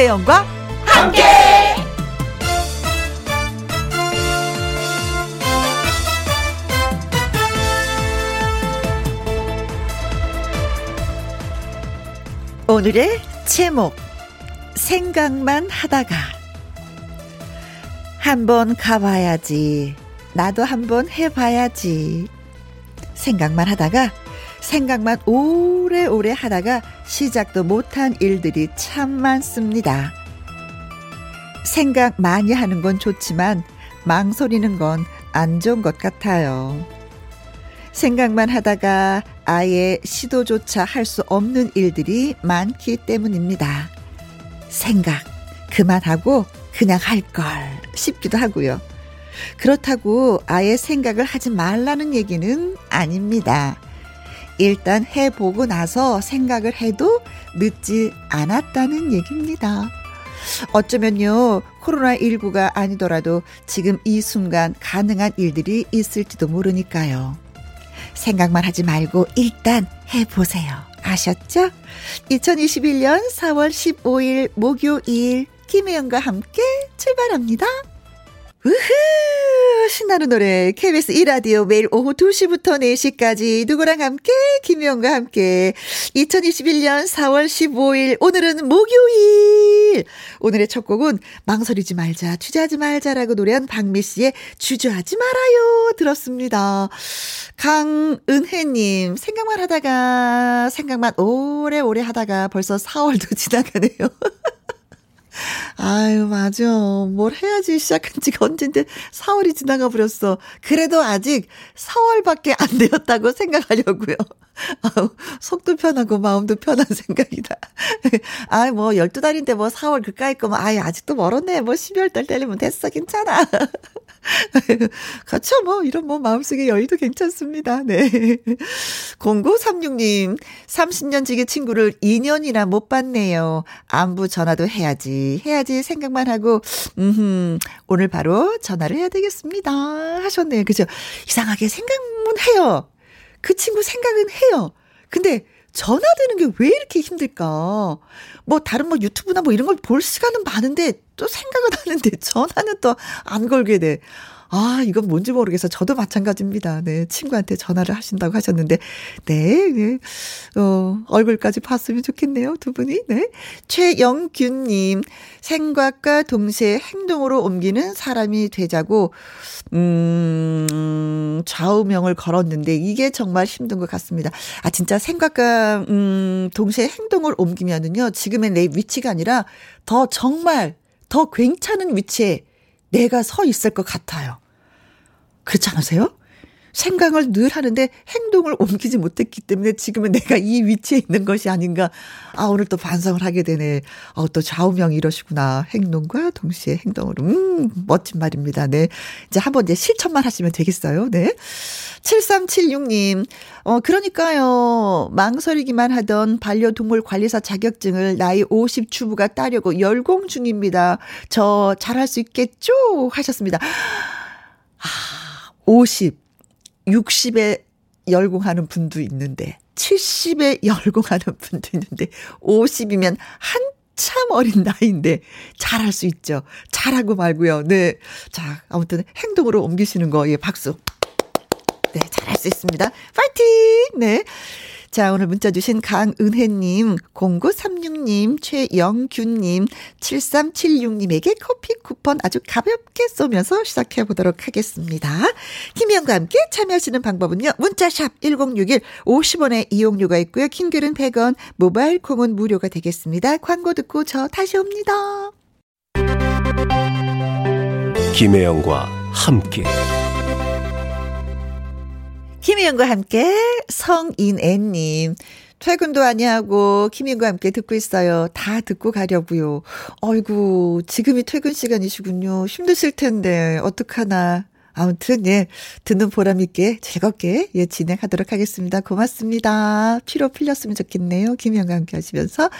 김혜영과 함께. 오늘의 제목 생각만 하다가. 한번 가봐야지. 나도 한번 해봐야지. 생각만 하다가 생각만 오래오래 하다가 시작도 못한 일들이 참 많습니다. 생각 많이 하는 건 좋지만 망설이는 건 안 좋은 것 같아요. 생각만 하다가 아예 시도조차 할 수 없는 일들이 많기 때문입니다. 생각 그만하고 그냥 할 걸 싶기도 하고요. 그렇다고 아예 생각을 하지 말라는 얘기는 아닙니다. 일단 해보고 나서 생각을 해도 늦지 않았다는 얘기입니다. 어쩌면요, 코로나19가 아니더라도 지금 이 순간 가능한 일들이 있을지도 모르니까요. 생각만 하지 말고 일단 해보세요. 아셨죠? 2021년 4월 15일 목요일 김혜영과 함께 출발합니다. 우후! 신나는 노래. KBS 1라디오 매일 오후 2시부터 4시까지 누구랑 함께? 김희영과 함께. 2021년 4월 15일. 오늘은 목요일. 오늘의 첫 곡은 망설이지 말자 주저하지 말자라고 노래한 박미 씨의 주저하지 말아요 들었습니다. 강은혜님 생각만 하다가 생각만 오래오래 하다가 벌써 4월도 지나가네요 아유, 맞아. 뭘 해야지 시작한 지가 언젠데 4월이 지나가 버렸어. 그래도 아직 4월밖에 안 되었다고 생각하려고요. 아우, 속도 편하고 마음도 편한 생각이다. 아이, 뭐, 12달인데 뭐 4월 그까이 거면, 아이, 아직도 멀었네. 뭐 12월 달 때리면 됐어. 괜찮아. 그렇죠. 뭐, 이런 뭐 마음속에 여유도 괜찮습니다. 네. 0936님, 30년 지기 친구를 2년이나 못 봤네요. 안부 전화도 해야지, 해야지 생각만 하고, 음, 오늘 바로 전화를 해야 되겠습니다. 하셨네요. 그죠? 이상하게 생각만 해요. 그 친구 생각은 해요. 근데 전화되는 게 왜 이렇게 힘들까? 뭐 다른 뭐 유튜브나 뭐 이런 걸 볼 시간은 많은데 또 생각은 하는데 전화는 또 안 걸게 돼. 아, 이건 뭔지 모르겠어. 저도 마찬가지입니다. 네. 친구한테 전화를 하신다고 하셨는데, 네, 네. 어, 얼굴까지 봤으면 좋겠네요. 두 분이. 네. 최영균님, 생각과 동시에 행동으로 옮기는 사람이 되자고, 음, 좌우명을 걸었는데, 이게 정말 힘든 것 같습니다. 아, 진짜 생각과, 음, 동시에 행동을 옮기면은요, 지금의 내 위치가 아니라 더 정말 더 괜찮은 위치에 내가 서 있을 것 같아요. 그렇지 않으세요? 생각을 늘 하는데 행동을 옮기지 못했기 때문에 지금은 내가 이 위치에 있는 것이 아닌가. 아, 오늘 또 반성을 하게 되네. 어, 또 좌우명이 이러시구나. 행동과 동시에 행동으로. 음, 멋진 말입니다. 네. 이제 한번 이제 실천만 하시면 되겠어요. 네. 7376님, 어, 그러니까요. 망설이기만 하던 반려동물 관리사 자격증을 나이 50 주부가 따려고 열공 중입니다. 저 잘할 수 있겠죠? 하셨습니다. 아, 50, 60에 열공하는 분도 있는데, 70에 열공하는 분도 있는데, 50이면 한 참 어린 나이인데, 잘할 수 있죠. 잘하고 말고요. 네. 자, 아무튼 행동으로 옮기시는 거, 예, 박수. 네, 잘할 수 있습니다. 파이팅! 네. 자, 오늘 문자 주신 강은혜님, 0936님, 최영균님, 7376님에게 커피 쿠폰 아주 가볍게 쏘면서 시작해 보도록 하겠습니다. 김희영과 함께 참여하시는 방법은요, 문자샵 1061, 50원의 이용료가 있고요, 킹글은 100원, 모바일 콩은 무료가 되겠습니다. 광고 듣고 저 다시 옵니다. 김혜영과 함께. 김희영과 함께 성인애님. 퇴근도 아니하고 김희영과 함께 듣고 있어요. 다 듣고 가려고요. 어이구, 지금이 퇴근 시간이시군요. 힘드실 텐데, 어떡하나. 아무튼, 예, 듣는 보람 있게 즐겁게, 예, 진행하도록 하겠습니다. 고맙습니다. 피로 풀렸으면 좋겠네요. 김영과 함께 하시면서.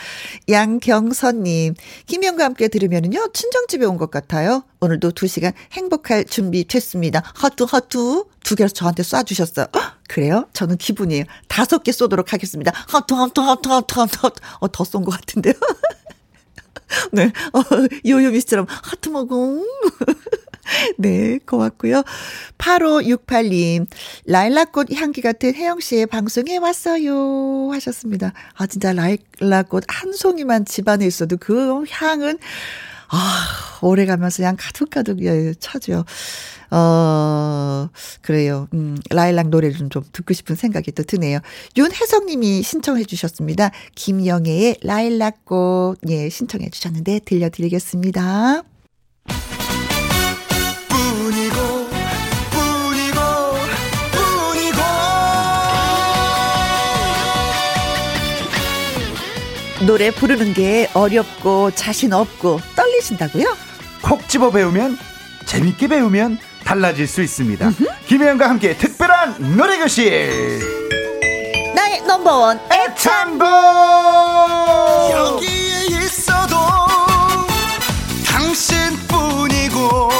양경선님, 김영과 함께 들으면은요, 친정집에 온 것 같아요. 오늘도 두 시간 행복할 준비 됐습니다. 하트, 하트. 두 개를 저한테 쏴주셨어요. 헉, 그래요? 저는 기분이에요. 다섯 개 쏘도록 하겠습니다. 하트, 하트, 하트, 하트, 하트. 어, 더 쏜 것 같은데요? 네. 어, 요요미 씨처럼 하트 먹어. 네, 고맙고요. 8568님, 라일락꽃 향기 같은 혜영 씨의 방송에 왔어요. 하셨습니다. 아, 진짜 라일락꽃 한 송이만 집안에 있어도 그 향은, 아, 오래 가면서 그냥 가득가득 예, 차죠. 어, 그래요. 음, 라일락 노래를 좀, 좀 듣고 싶은 생각이 또 드네요. 윤혜성 님이 신청해 주셨습니다. 김영애의 라일락꽃, 예, 신청해 주셨는데 들려드리겠습니다. 노래 부르는 게 어렵고 자신 없고 떨리신다고요? 콕 집어 배우면 재밌게 배우면 달라질 수 있습니다. 김혜영과 함께 특별한 노래교실 나의 넘버원 애창곡 여기에 있어도 당신뿐이고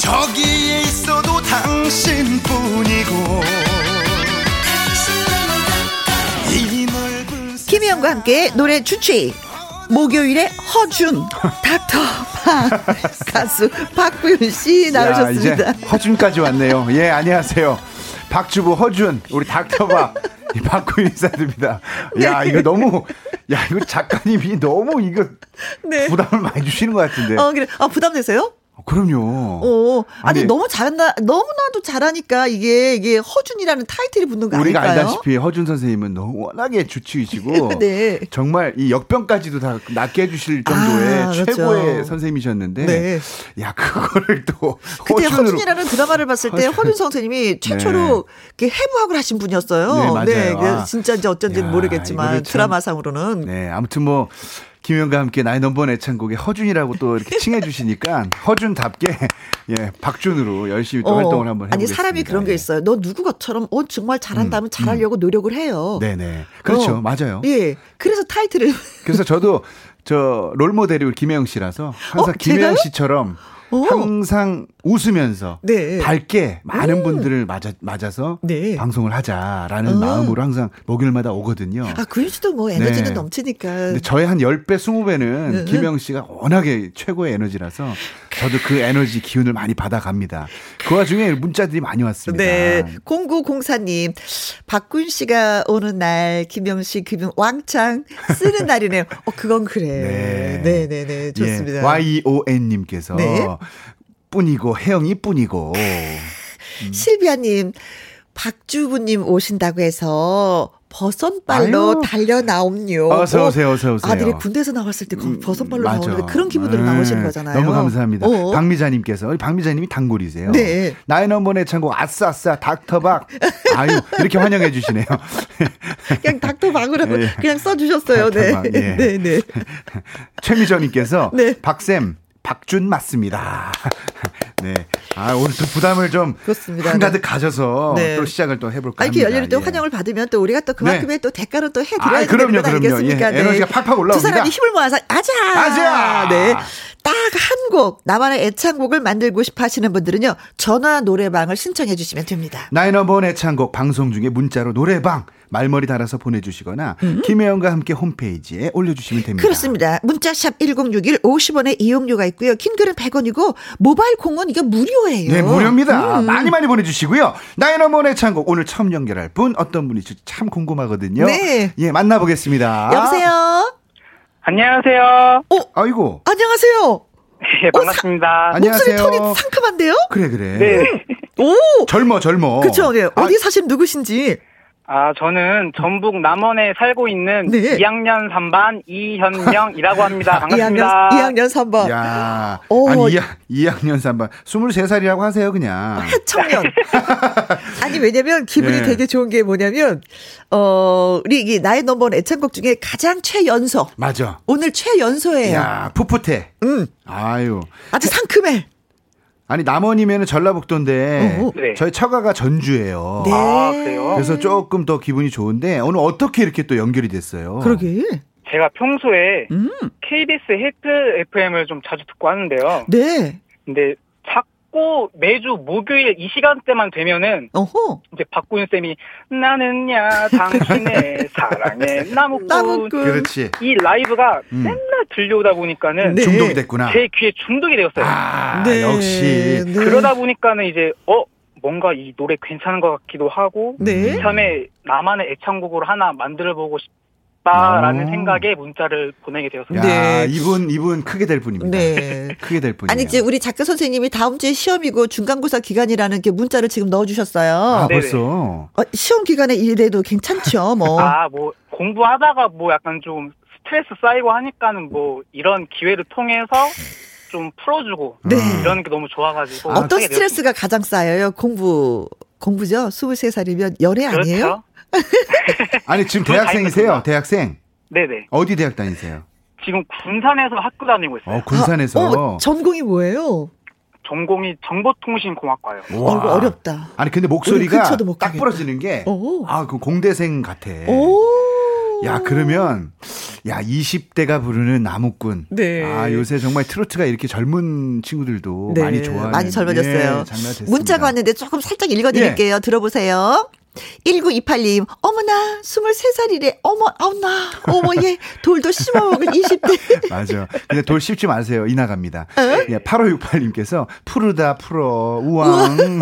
저기에 있어도 당신뿐이고 김희영과 함께 노래 주취 목요일에 허준 닥터 파 가수 박구윤 씨 나오셨습니다. 야, 허준까지 왔네요. 예 안녕하세요. 박주부 허준 우리 닥터박 박구 인사드립니다. 야 이거 너무 야 이거 작가님이 너무 이거 네. 부담을 많이 주시는 것 같은데. 어 그래 아 부담 되세요? 그럼요. 어, 아니, 아니, 너무 잘한다, 너무나도 잘하니까 이게 이게 허준이라는 타이틀이 붙는 거 우리가 아닐까요? 알다시피 허준 선생님은 너무 워낙에 주치이시고 네. 정말 이 역병까지도 다 낫게 해주실 정도의 아, 그렇죠. 최고의 선생님이셨는데, 네. 야 그거를 또 그때. 허준이라는 드라마를 봤을 때 허준 선생님이 최초로 네. 해부학을 하신 분이었어요. 네, 맞아요. 네, 아. 진짜 이제 어쩐지 모르겠지만 드라마상으로는. 네, 아무튼 뭐. 김현과 함께 나의 넘버원 애창곡에 허준이라고 또 이렇게 칭해 주시니까 허준답게 예 박준으로 열심히 또 어, 활동을 한번 해보겠습니다. 아니 사람이 그런 게 예. 있어요. 너 누구 것처럼 어 정말 잘한다면 음, 잘하려고 음. 노력을 해요. 네네 그렇죠 어, 맞아요. 예 그래서 타이틀을 그래서 저도 저 롤모델이 우리 김혜영 씨라서 항상 어, 김혜영 씨처럼 오. 항상 웃으면서 네. 밝게 많은 음. 분들을 맞아, 맞아서 네. 방송을 하자라는 어. 마음으로 항상 목요일마다 오거든요. 아, 그일수도 뭐 에너지는 네. 넘치니까. 근데 저의 한 10배, 20배는 김영 씨가 워낙에 최고의 에너지라서 저도 그 에너지 기운을 많이 받아갑니다. 그 와중에 문자들이 많이 왔습니다. 네. 0904님, 박군 씨가 오는 날 김영 씨 그분 왕창 쓰는 날이네요. 어, 그건 그래. 네. 네네네. 네, 네. 좋습니다. 예. YON님께서 네. 뿐이고 혜영이 뿐이고. 음. 실비아님 박주부님 오신다고 해서 버선발로 달려 나옴요. 어서 오세요, 어서 오세요. 아들이 군대에서 나왔을 때 음, 버선발로 음, 나오는데 그런 기분으로 네. 나오시는 거잖아요. 너무 감사합니다. 어 박미자님께서 박미자님이 단골이세요. 네. 넘버네 창고 아싸 아싸 닥터박. 아유 이렇게 환영해 주시네요. 그냥 닥터박으로 네. 그냥 써주셨어요. 닥터박, 네. 예. 네, 네. 최미정님께서 네. 박쌤 박준 맞습니다. 네. 아, 오늘 또 부담을 좀 그렇습니다. 한가득 네. 가져서 네. 또 시작을 또 해볼까 아, 이렇게 열렬히 또 예. 환영을 받으면 또 우리가 또 그만큼의 네. 또 대가를 또 해드려야 아, 그럼요, 되는 거 아니겠습니까? 예. 에너지가 팍팍 올라옵니다. 두 사람이 힘을 모아서 아자! 아자! 네. 딱 한 곡, 나만의 애창곡을 만들고 싶어 하시는 분들은요, 전화 노래방을 신청해 주시면 됩니다. 나인 넘버원 애창곡 방송 중에 문자로 노래방, 말머리 달아서 보내주시거나 음. 김혜영과 함께 홈페이지에 올려주시면 됩니다. 그렇습니다. 문자샵 1061 50원의 이용료가 있고요. 킹글은 100원이고 모바일 콩은 이게 무료예요. 네 무료입니다. 음. 많이 많이 보내주시고요. 나인어머의 창곡 오늘 처음 연결할 분 어떤 분이지 참 궁금하거든요. 네. 예 만나보겠습니다. 여보세요. 안녕하세요. 어, 아이고. 안녕하세요. 네, 반갑습니다. 어, 사, 안녕하세요. 목소리 톤이 상큼한데요? 그래, 그래. 네. 오! 젊어, 젊어. 그쵸, 네. 어디 아, 사신 누구신지. 아, 저는 전북 남원에 살고 있는 네. 2학년 3반 이현명이라고 합니다. 반갑습니다. 2학년, 2학년 3반. 야. 오. 아니, 2학, 2학 년 3반. 23살이라고 하세요, 그냥. 해청년. 아니, 왜냐면 기분이 네. 되게 좋은 게 뭐냐면, 어, 우리 이 나의 넘버원 애창곡 중에 가장 최연소. 맞아. 오늘 최연소예요. 야, 풋풋해. 응. 아유. 아주 상큼해. 아니 남원이면 전라북도인데 어, 어. 네. 저희 처가가 전주예요. 네. 아 그래요? 그래서 조금 더 기분이 좋은데 오늘 어떻게 이렇게 또 연결이 됐어요? 그러게. 제가 평소에 음. KBS 히트 FM을 좀 자주 듣고 하는데요. 네. 근데 착꼭 매주 목요일 이 시간대만 되면은 어허. 이제 박구윤 쌤이 나는야 당신의 사랑의 나무꾼, 나무꾼. 그렇지. 이 라이브가 음. 맨날 들려오다 보니까는 네. 중독이 됐구나. 제 귀에 중독이 되었어요. 아, 네. 역시 네. 그러다 보니까는 이제 어 뭔가 이 노래 괜찮은 것 같기도 하고 네. 참에 나만의 애창곡으로 하나 만들어 보고 싶. 싶다라는 오. 생각에 문자를 보내게 되었습니다. 네. 이분 이분 크게 될 분입니다. 네. 크게 될 분이에요. 아니 이제 우리 작가 선생님이 다음 주에 시험이고 중간고사 기간이라는 게 문자를 지금 넣어 주셨어요. 아, 벌써. 어, 시험 기간에 이래도 괜찮죠, 뭐. 아, 뭐 공부하다가 뭐 약간 좀 스트레스 쌓이고 하니까는 뭐 이런 기회를 통해서 좀 풀어주고 네. 이런 게 너무 좋아가지고 어떤 스트레스가 가장 쌓여요? 공부 공부죠. 23살이면 연애 그렇죠? 아니에요? 아니 지금 대학생이세요? 대학생? 네네. 어디 대학 다니세요? 지금 군산에서 학교 다니고 있어요. 어, 군산에서. 아, 어, 전공이 뭐예요? 전공이 정보통신공학과요. 와. 어, 어렵다. 아니 근데 목소리가 딱 부러지는 게 아, 그 공대생 같아. 오. 야, 그러면 야, 20대가 부르는 나무꾼. 네. 아, 요새 정말 트로트가 이렇게 젊은 친구들도 네. 많이 좋아하는 많이 젊어졌어요. 네, 문자가 왔는데 조금 살짝 읽어 드릴게요. 예. 들어보세요. 1928님, 어머나, 23살이래. 어머, 어머나, 어머, 얘, 돌도 씹어먹을 20대. 맞아. 근데 돌 씹지 마세요. 이나갑니다. 예, 8568님께서, 푸르다, 풀어, 우왕.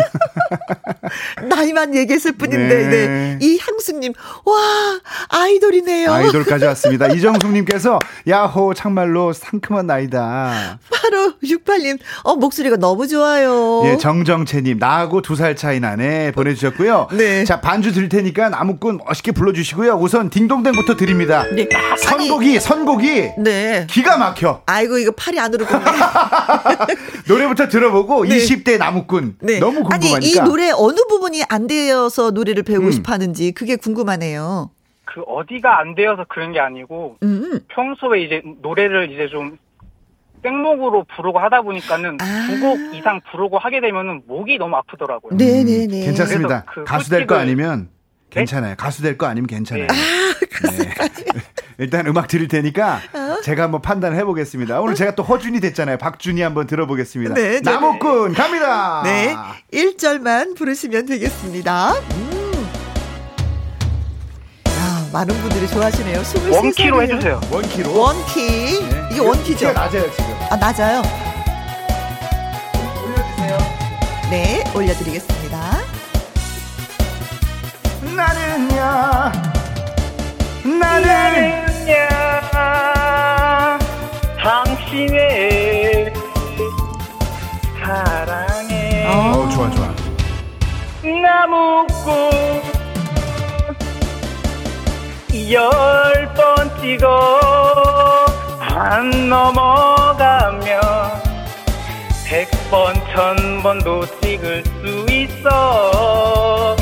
나이만 얘기했을 뿐인데, 네. 네. 이 향수님, 와, 아이돌이네요. 아이돌까지 왔습니다. 이정숙님께서, 야호, 참말로 상큼한 나이다. 8568님, 어, 목소리가 너무 좋아요. 예, 정정채님, 나하고 두 살 차이 나네. 보내주셨고요. 네. 자, 반주 드릴 테니까 나무꾼 멋있게 불러주시고요. 우선 딩동댕부터 드립니다. 네. 선곡이 아니, 선곡이 네. 기가 막혀. 아이고 이거 팔이 안으로 노래부터 들어보고 네. 20대 나무꾼 네. 너무 궁금하니까. 아니 이 노래 어느 부분이 안 되어서 노래를 배우고 음. 싶어하는지 그게 궁금하네요. 그 어디가 안 되어서 그런 게 아니고 음. 평소에 이제 노래를 이제 좀 생목으로 부르고 하다 보니까는 아. 두곡 이상 부르고 하게 되면은 목이 너무 아프더라고요. 네네네. 음, 괜찮습니다. 그 가수 될 거 아니면 네? 괜찮아요. 가수 될 거 아니면 괜찮아요. 네. 아, 네. 일단 음악 드릴 테니까 어? 제가 한번 판단을 해보겠습니다. 오늘 제가 또 허준이 됐잖아요. 박준이 한번 들어보겠습니다. 네, 나무꾼 갑니다. 네, 1절만 부르시면 되겠습니다. 음. 많은 분들이 좋아하시네요. 23살이에요. 원키로 해주세요. 원키로. 원키. 네. 이게 원키죠? 낮아요, 지금. 아, 낮아요? 올려주세요. 네, 올려드리겠습니다. 나는야, 나는야, 당신의 사랑에. 어, 좋아, 좋아. 나무꽃 열 번 찍어 안 넘어가면 백 번 천번도 찍을 수 있어.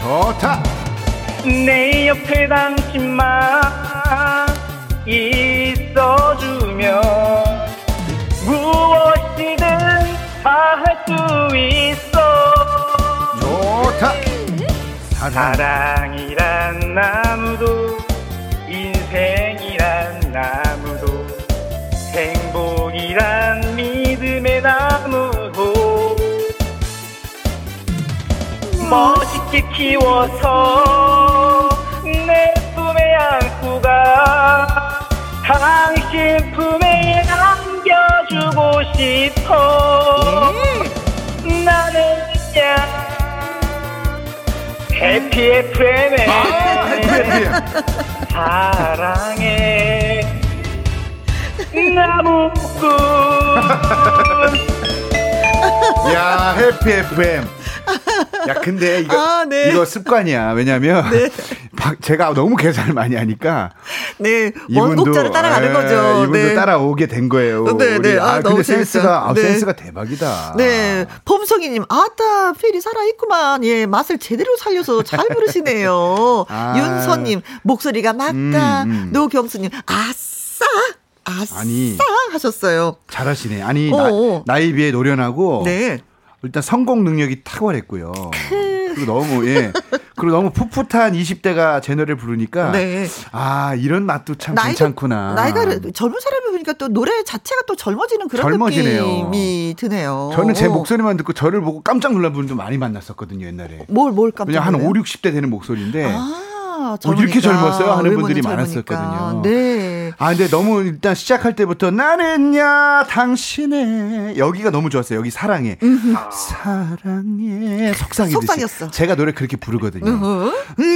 좋다. 내 옆에 당신만 있어주면 무엇이든 다 할 수 있어. 좋다. 사랑이란 나무도 나무도 행복이란 믿음의 나무도 멋있게 키워서 내 품에 안고 가 당신 품에 안겨주고 싶어 예. 나는 그냥 해피 FM의 아, 해피 FM. 사랑해 나무꾼 야 해피 FM 야, 근데 이거, 아, 네. 이거 습관이야. 왜냐면, 네. 제가 너무 계산을 많이 하니까. 네. 원곡자를 따라가는 예, 거죠. 이분도 네. 따라오게 된 거예요. 네, 네. 아, 아 근데 센스가, 아, 네. 센스가 대박이다. 네. 봄송이님, 아따, 필이 살아 있구만. 예, 맛을 제대로 살려서 잘 부르시네요. 아. 윤서님, 목소리가 맞다. 음, 음. 노경수님, 아싸! 아싸! 아니, 하셨어요. 잘하시네. 아니, 나, 나이 비해 노련하고. 네. 일단 성공 능력이 탁월했고요. 그리고 너무 예. 그리고 너무 풋풋한 20대가 제 노래를 부르니까 네. 아 이런 맛도 참 나이가, 괜찮구나. 나이가 젊은 사람이 들어보니까 또 노래 자체가 또 젊어지는 그런 젊어지네요. 느낌이 드네요. 저는 제 목소리만 듣고 저를 보고 깜짝 놀란 분도 많이 만났었거든요, 옛날에. 뭘, 뭘 깜짝? 그냥 한 5, 60대 되는 목소리인데. 아. 어, 이렇게 젊었어요 하는 분들이 많았었거든요. 네. 아 근데 너무 일단 시작할 때부터 나는야 당신의 여기가 너무 좋았어요. 여기 사랑해. 아. 사랑해. 속상이 속상이었어. 제가 노래 그렇게 부르거든요.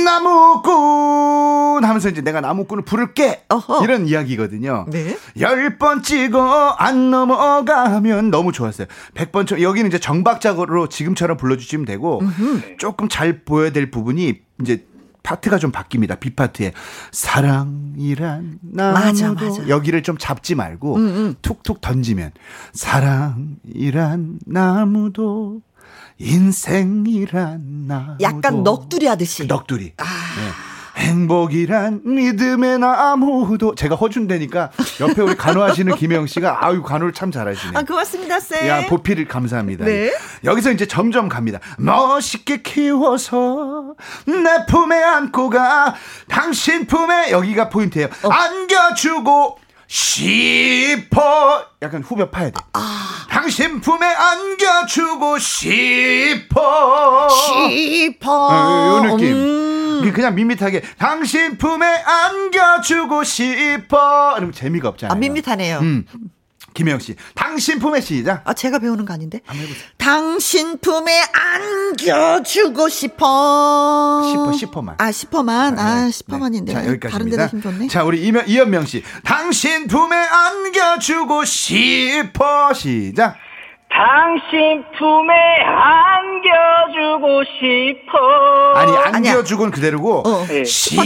나무꾼 하면서 이제 내가 나무꾼을 부를게 어허. 이런 이야기거든요. 네. 열 번 찍어 안 넘어가면 너무 좋았어요. 100번 여기는 이제 정박자로 지금처럼 불러주시면 되고 음흠. 조금 잘 보여야 될 부분이 이제 파트가 좀 바뀝니다. B 파트에 사랑이란 맞아, 맞아. 여기를 좀 잡지 말고 음, 음. 툭툭 던지면 사랑이란 나무도 인생이란 나무도 약간 넋두리 하듯이 넋두리. 아. 네. 행복이란 믿음의 나무도 제가 허준대니까 옆에 우리 간호하시는 김영 씨가 아유 간호를 참 잘하시네. 아 고맙습니다 쌤. 야 보필을 감사합니다. 네. 여기서 이제 점점 갑니다. 멋있게 키워서 내 품에 안고 가 당신 품에 여기가 포인트예요. 어. 안겨주고 싶어 약간 후벼 파야 돼. 아. 당신 품에 안겨주고 싶어 싶어 어, 요 느낌. 음. 음. 그냥 밋밋하게 당신 품에 안겨주고 싶어. 이러면 재미가 없잖아요. 아, 밋밋하네요. 음. 김혜영 씨, 당신 품에 시작. 아, 제가 배우는 거 아닌데? 당신 품에 안겨주고 싶어. 싶어, 싶어만. 아, 싶어만. 아, 싶어만인데. 네. 자, 여기까지. 다른 데는 힘 좋네. 자, 우리 이면, 이현명 씨, 당신 품에 안겨주고 싶어. 시작. 당신 품에 안겨주고 싶어. 아니, 안겨주고는 그대로고, 어. 네. 십,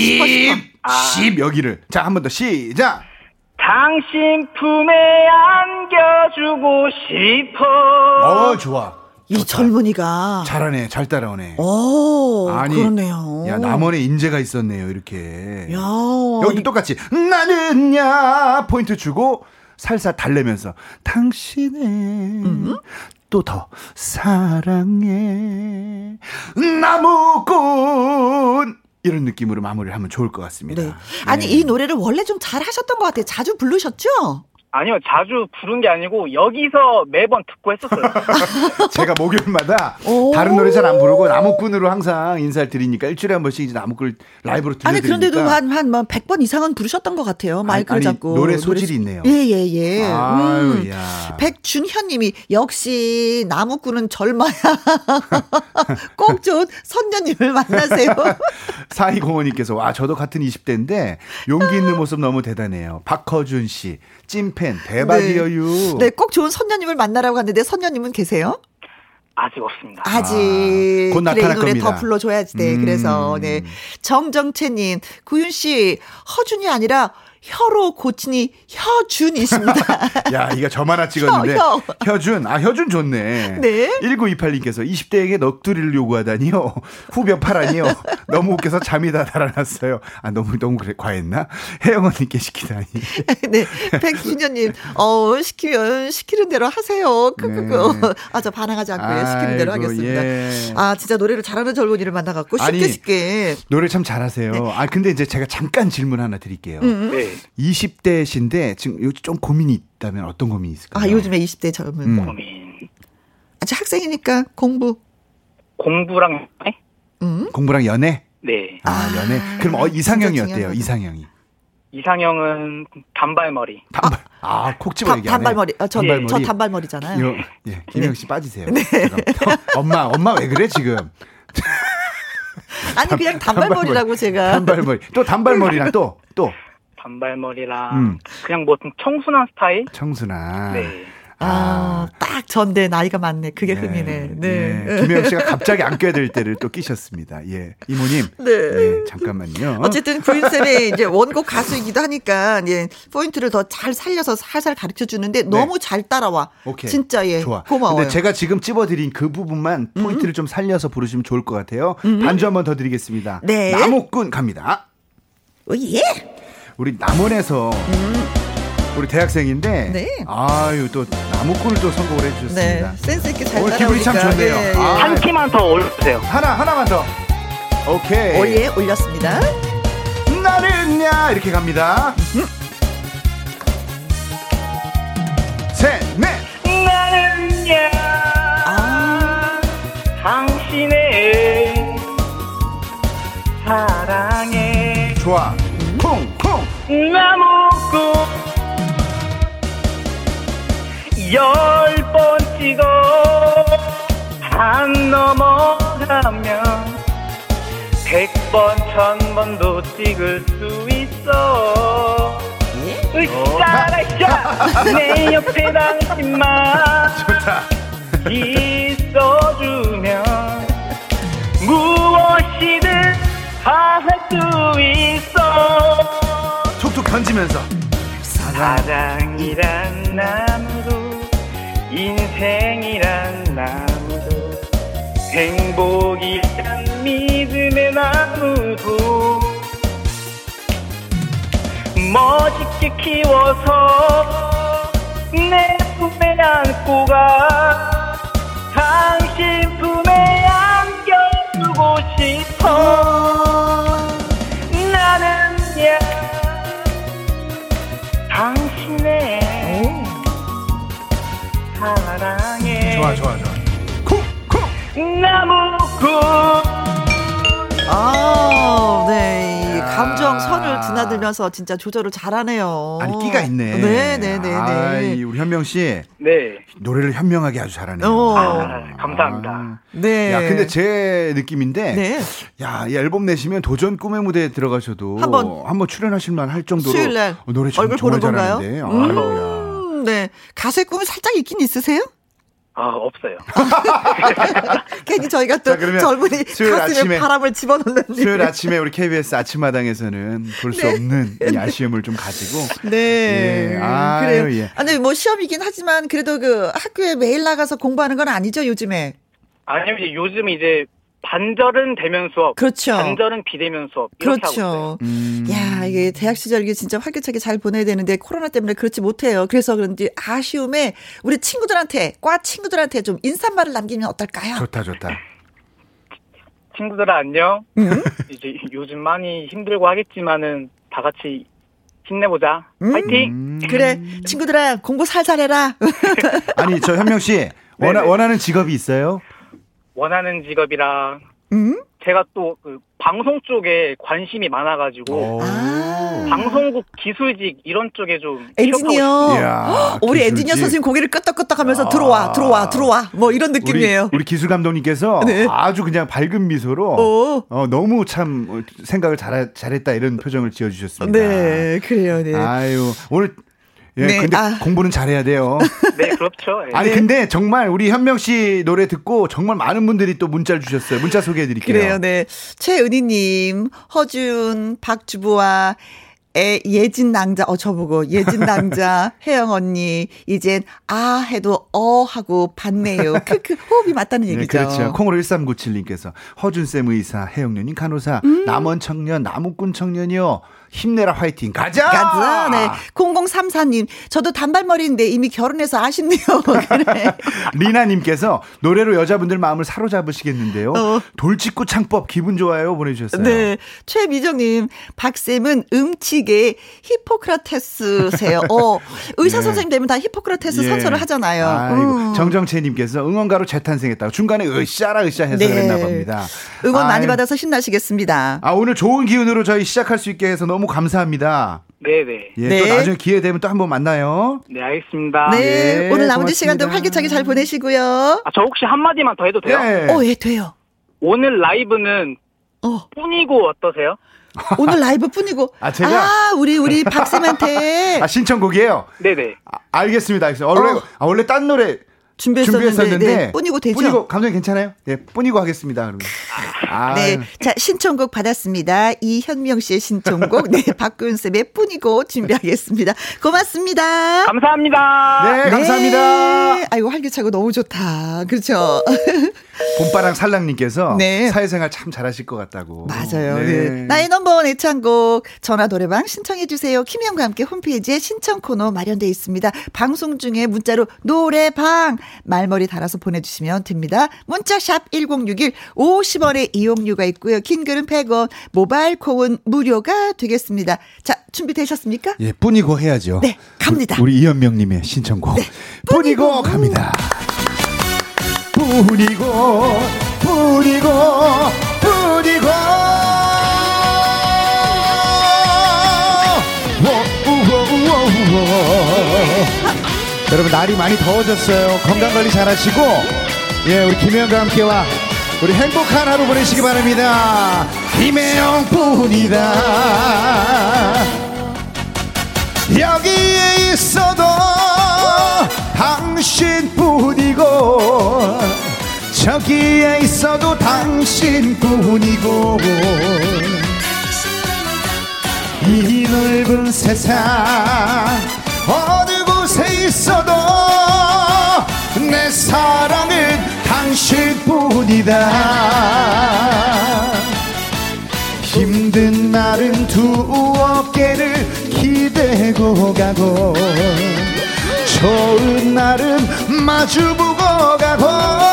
아. 십, 여기를. 자, 한 번 더 시작. 당신 품에 안겨주고 싶어. 어, 좋아. 이 좋다. 젊은이가 잘하네, 잘 따라오네. 오, 아니, 그러네요. 야 남원에 인재가 있었네요, 이렇게. 야, 여기 똑같이 나는야 포인트 주고 살살 달래면서 당신의 음? 또더 사랑해 나무꾼 이런 느낌으로 마무리를 하면 좋을 것 같습니다. 네. 아니 네. 이 노래를 원래 좀 잘 하셨던 것 같아요. 자주 부르셨죠? 아니요, 자주 부른 게 아니고 여기서 매번 듣고 했었어요. 제가 목요일마다 다른 노래 잘 안 부르고 나무꾼으로 항상 인사를 드리니까 일주일에 한 번씩 이제 나무꾼 라이브로 들려드리니까 아니 그런데도 한한 100번 뭐 이상은 부르셨던 것 같아요. 마이크를 아니, 잡고 노래 소질이 있네요. 예예예. 예, 예. 아유, 음. 백준현님이 역시 나무꾼은 절마야. 꼭 좋은 선녀님을 만나세요. 사이공원님께서 와 저도 같은 20대인데 용기 있는 모습 너무 대단해요. 박허준 씨. 찐팬 대박이에요. 네. 네, 꼭 좋은 선녀님을 만나라고 갔는데 선녀님은 계세요? 아직 없습니다. 아직 아, 곧 나타날 그래, 이 노래 겁니다. 더 불러줘야지 돼. 음. 그래서 네 정정채님 구윤 씨 허준이 아니라 혀로 고치니 혀준이십니다. 야, 이거 저 하나 찍었는데. 혀, 혀. 준 아, 혀준 좋네. 네. 1928님께서 20대에게 넋두리를 요구하다니요. 후벼 파라니요. 너무 웃겨서 잠이 다 달아났어요. 아, 너무, 너무 그래, 과했나? 혜영 언니께 시키다니. 네. 백순녀님, 어, 시키면 시키는 대로 하세요. 크크크. 네. 아, 저 반항하지 않고 아이고, 시키는 대로 하겠습니다. 예. 아, 진짜 노래를 잘하는 젊은이를 만나갖고 쉽게 아니, 쉽게. 노래 참 잘하세요. 네. 아, 근데 이제 제가 잠깐 질문 하나 드릴게요. 음. 네. 20대신데 지금 좀 고민이 있다면 어떤 고민이 있을까요? 아, 요즘에 20대 젊은 음. 고민. 아직 학생이니까 공부. 공부랑 연애? 음? 공부랑 연애? 네. 아, 아 연애. 그럼 어, 이상형이 어때요? 이상형이. 이상형은 단발머리. 단발. 아, 콕 집어 얘기하네. 단발머리. 아, 저, 단발머리. 저 단발머리잖아요. 요, 예, 김영 씨 네. 빠지세요. 네. 엄마, 엄마 왜 그래 지금? 아니 그냥 단발머리라고 제가. 단발머리. 또 단발머리랑 또 또. 단발머리랑 음. 그냥 뭐 청순한 스타일? 청순한. 네. 아, 딱 전대 나이가 많네. 그게 네, 흠이네. 네. 네. 김혜영 씨가 갑자기 안 껴야 될 때를 또 끼셨습니다. 예. 이모님. 네. 네 잠깐만요. 어쨌든 구인쌤이 이제 원곡 가수이기도 하니까, 예, 포인트를 더 잘 살려서 살살 가르쳐 주는데 네. 너무 잘 따라와. 오케이. 진짜 예. 좋아. 고마워요. 근데 제가 지금 찝어드린 그 부분만 포인트를 음. 좀 살려서 부르시면 좋을 것 같아요. 음. 반주 한 번 더 드리겠습니다. 네. 나무꾼 갑니다. 오, 예. 우리 남원에서 음. 우리 대학생인데 네. 아유 또 나무꾼을 또 선곡을 해주셨습니다. 네. 센스 있게 잘 오늘 기분이 참 좋네요. 예, 예. 아, 한 키만 더 올려주세요. 하나 하나만 더. 오케이. 올예 올렸습니다. 나는야 이렇게 갑니다. 음. 네. 나는야 아. 당신의 사랑해 좋아 콩콩 나무꾼 열번 찍어 반 넘어가면 백 번 천번도 찍을 수 있어. 으쌰라 으쌰 내 옆에 당신만 좋다. 있어주면 무엇이든 다 할 수 있어 던지면서. 사랑이란 나무도 인생이란 나무도 행복이란 믿음의 나무도 멋있게 키워서 내 품에 안고 가. 당신 품에 안겨주고 싶어 좋아 좋아 좋아 쿵쿵 나무꾼 아, 네. 감정 선을 드나들면서 진짜 조절을 잘하네요. 아니 끼가 있네. 네, 네, 네, 네. 아이, 우리 현명 씨. 네. 노래를 현명하게 아주 잘하네요. 어. 아, 감사합니다. 아. 네. 야, 근데 제 느낌인데, 네. 야, 이 앨범 내시면 도전 꿈의 무대에 들어가셔도 한번 한번 출연하실 만할 정도로 수요일 날 노래 참, 얼굴 정말 보는 건가요? 잘하는데. 음, 네. 가수의 꿈이 살짝 있긴 있으세요? 아, 없어요. 괜히 저희가 또 자, 젊은이 가슴에 아침에, 바람을 집어넣는 수요일 아침에 우리 KBS 아침마당에서는 볼수 네. 없는 이 아쉬움을 좀 가지고 네. 예. 아, 그래요. 예. 아니 뭐 시험이긴 하지만 그래도 그 학교에 매일 나가서 공부하는 건 아니죠, 요즘에. 아니요, 이제 요즘 이제 반절은 대면 수업, 그렇죠. 반절은 비대면 수업 그렇죠. 음. 야 이게 대학 시절 이게 진짜 활기차게 잘 보내야 되는데 코로나 때문에 그렇지 못해요. 그래서 그런지 아쉬움에 우리 친구들한테 과 친구들한테 좀 인사말을 남기면 어떨까요? 좋다 좋다. 친구들아 안녕. 음? 이제 요즘 많이 힘들고 하겠지만은 다 같이 힘내보자. 음? 파이팅. 음. 그래 친구들아 공부 살살 해라. 아니 저 현명 씨 원하, 원하는 직업이 있어요? 원하는 직업이랑 음? 제가 또 그 방송 쪽에 관심이 많아가지고 아. 방송국 기술직 이런 쪽에 좀 엔지니어 이야, 우리 엔지니어 선생님 고개를 끄덕끄덕하면서 아. 들어와 들어와 들어와 뭐 이런 느낌이에요. 우리, 우리 기술 감독님께서 네. 아주 그냥 밝은 미소로 어, 너무 참 생각을 잘 잘했다 이런 표정을 지어주셨습니다. 네 그래요. 네. 아유 오늘 예, 네. 근데 아. 공부는 잘해야 돼요. 네, 그렇죠. 네. 아니, 근데 정말 우리 현명 씨 노래 듣고 정말 많은 분들이 또 문자를 주셨어요. 문자 소개해 드릴게요. 그래요, 네. 최은희님, 허준, 박주부와 에, 예진 낭자, 어, 저보고, 예진 낭자, 혜영 언니, 이젠, 아, 해도, 어, 하고, 받네요. 크크, 호흡이 맞다는 네, 얘기죠. 네, 그렇죠. 콩으로 1397님께서, 허준쌤 의사, 혜영누님 간호사, 음. 남원 청년, 나무꾼 청년이요. 힘내라 화이팅 가자. 가자. 네. 0034님 저도 단발머리인데 이미 결혼해서 아쉽네요. 리나님께서 노래로 여자분들 마음을 사로잡으시겠는데요. 어. 돌직구 창법 기분 좋아요 보내주셨어요. 네. 최미정님 박쌤은 음치계 히포크라테스세요. 어 의사 네. 선생님 되면 다 히포크라테스 예. 선서를 하잖아요. 아이고. 음. 정정채님께서 응원가로 재탄생했다고 중간에 으쌰라 으쌰 해서 네. 그랬나 봅니다. 응원 아유. 많이 받아서 신나시겠습니다. 아 오늘 좋은 기운으로 저희 시작할 수 있게 해서 너무 너무 감사합니다. 네네. 예, 네. 또 나중에 기회 되면 또 한번 만나요. 네, 알겠습니다. 네, 네 오늘 나머지 시간도 활기차게 잘 보내시고요. 아, 저 혹시 한마디만 더 해도 돼요? 네. 어, 예, 돼요. 오늘 라이브는 어. 뿐이고 어떠세요? 오늘 라이브 뿐이고. 아, 제가. 아, 우리, 우리 박쌤한테. 아, 신청곡이에요? 네네. 아, 알겠습니다. 알겠습니다. 원래, 어. 아, 원래 딴 노래 준비했었는데, 준비했었는데 네, 뿐이고 되죠. 뿐이고 감정 괜찮아요? 예, 뿐이고 하겠습니다. 그러면. 아. 네, 자 신청곡 받았습니다. 이현명 씨의 신청곡, 네 박구윤 쌤의 뿐이고 준비하겠습니다. 고맙습니다. 감사합니다. 네, 감사합니다. 네. 아이고 활기차고 너무 좋다. 그렇죠. 봄바람 살랑님께서 네. 사회생활 참 잘하실 것 같다고. 맞아요. 네. 네. 나의 넘버원 애창곡 전화 노래방 신청해 주세요. 김희영과 함께 홈페이지에 신청 코너 마련되어 있습니다. 방송 중에 문자로 노래방 말머리 달아서 보내주시면 됩니다. 문자샵 1061 50원의 이용료가 있고요. 긴 글은 100원, 모바일 콩은 무료가 되겠습니다. 자, 준비되셨습니까? 예, 뿐이고 해야죠. 네, 갑니다. 우리, 우리 이현명님의 신청곡. 네, 뿐이고, 뿐이고 갑니다. 뿐이고, 뿐이고, 뿐이고. 여러분 날이 많이 더워졌어요. 건강 관리 잘하시고 예 우리 김혜영과 함께와 우리 행복한 하루 보내시기 바랍니다. 김혜영뿐이다. 여기에 있어도 당신뿐이고 저기에 있어도 당신뿐이고 이 넓은 세상 어느 곳에 있어 당신뿐이다. 힘든 날은 두 어깨를 기대고 가고 좋은 날은 마주보고 가고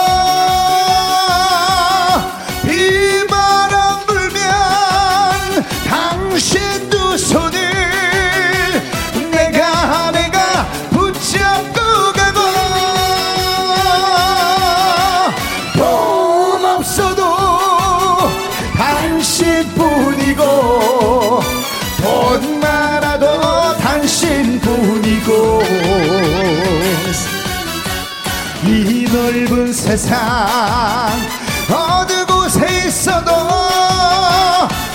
세상 어느 곳에 있어도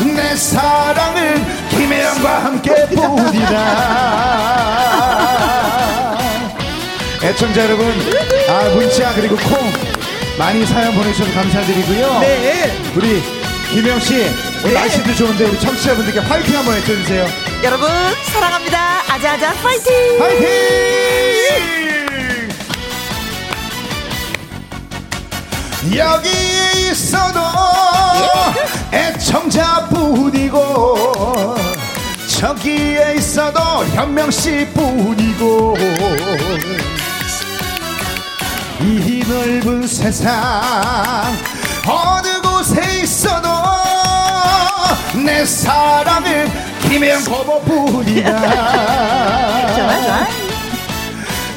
내 사랑은 김혜영과 함께 뿐이다. 애청자 여러분 아 문자 그리고 콩 많이 사연 보내주셔서 감사드리고요. 네. 우리 김혜영 씨 네. 날씨도 좋은데 우리 청취자분들께 화이팅 한번 해주세요. 여러분 사랑합니다. 아자아자 파이팅! 파이팅 여기 있어도 애청자뿐이고 저기에 있어도 현명씨뿐이고 이 넓은 세상 어느 곳에 있어도 내 사랑은 좋아.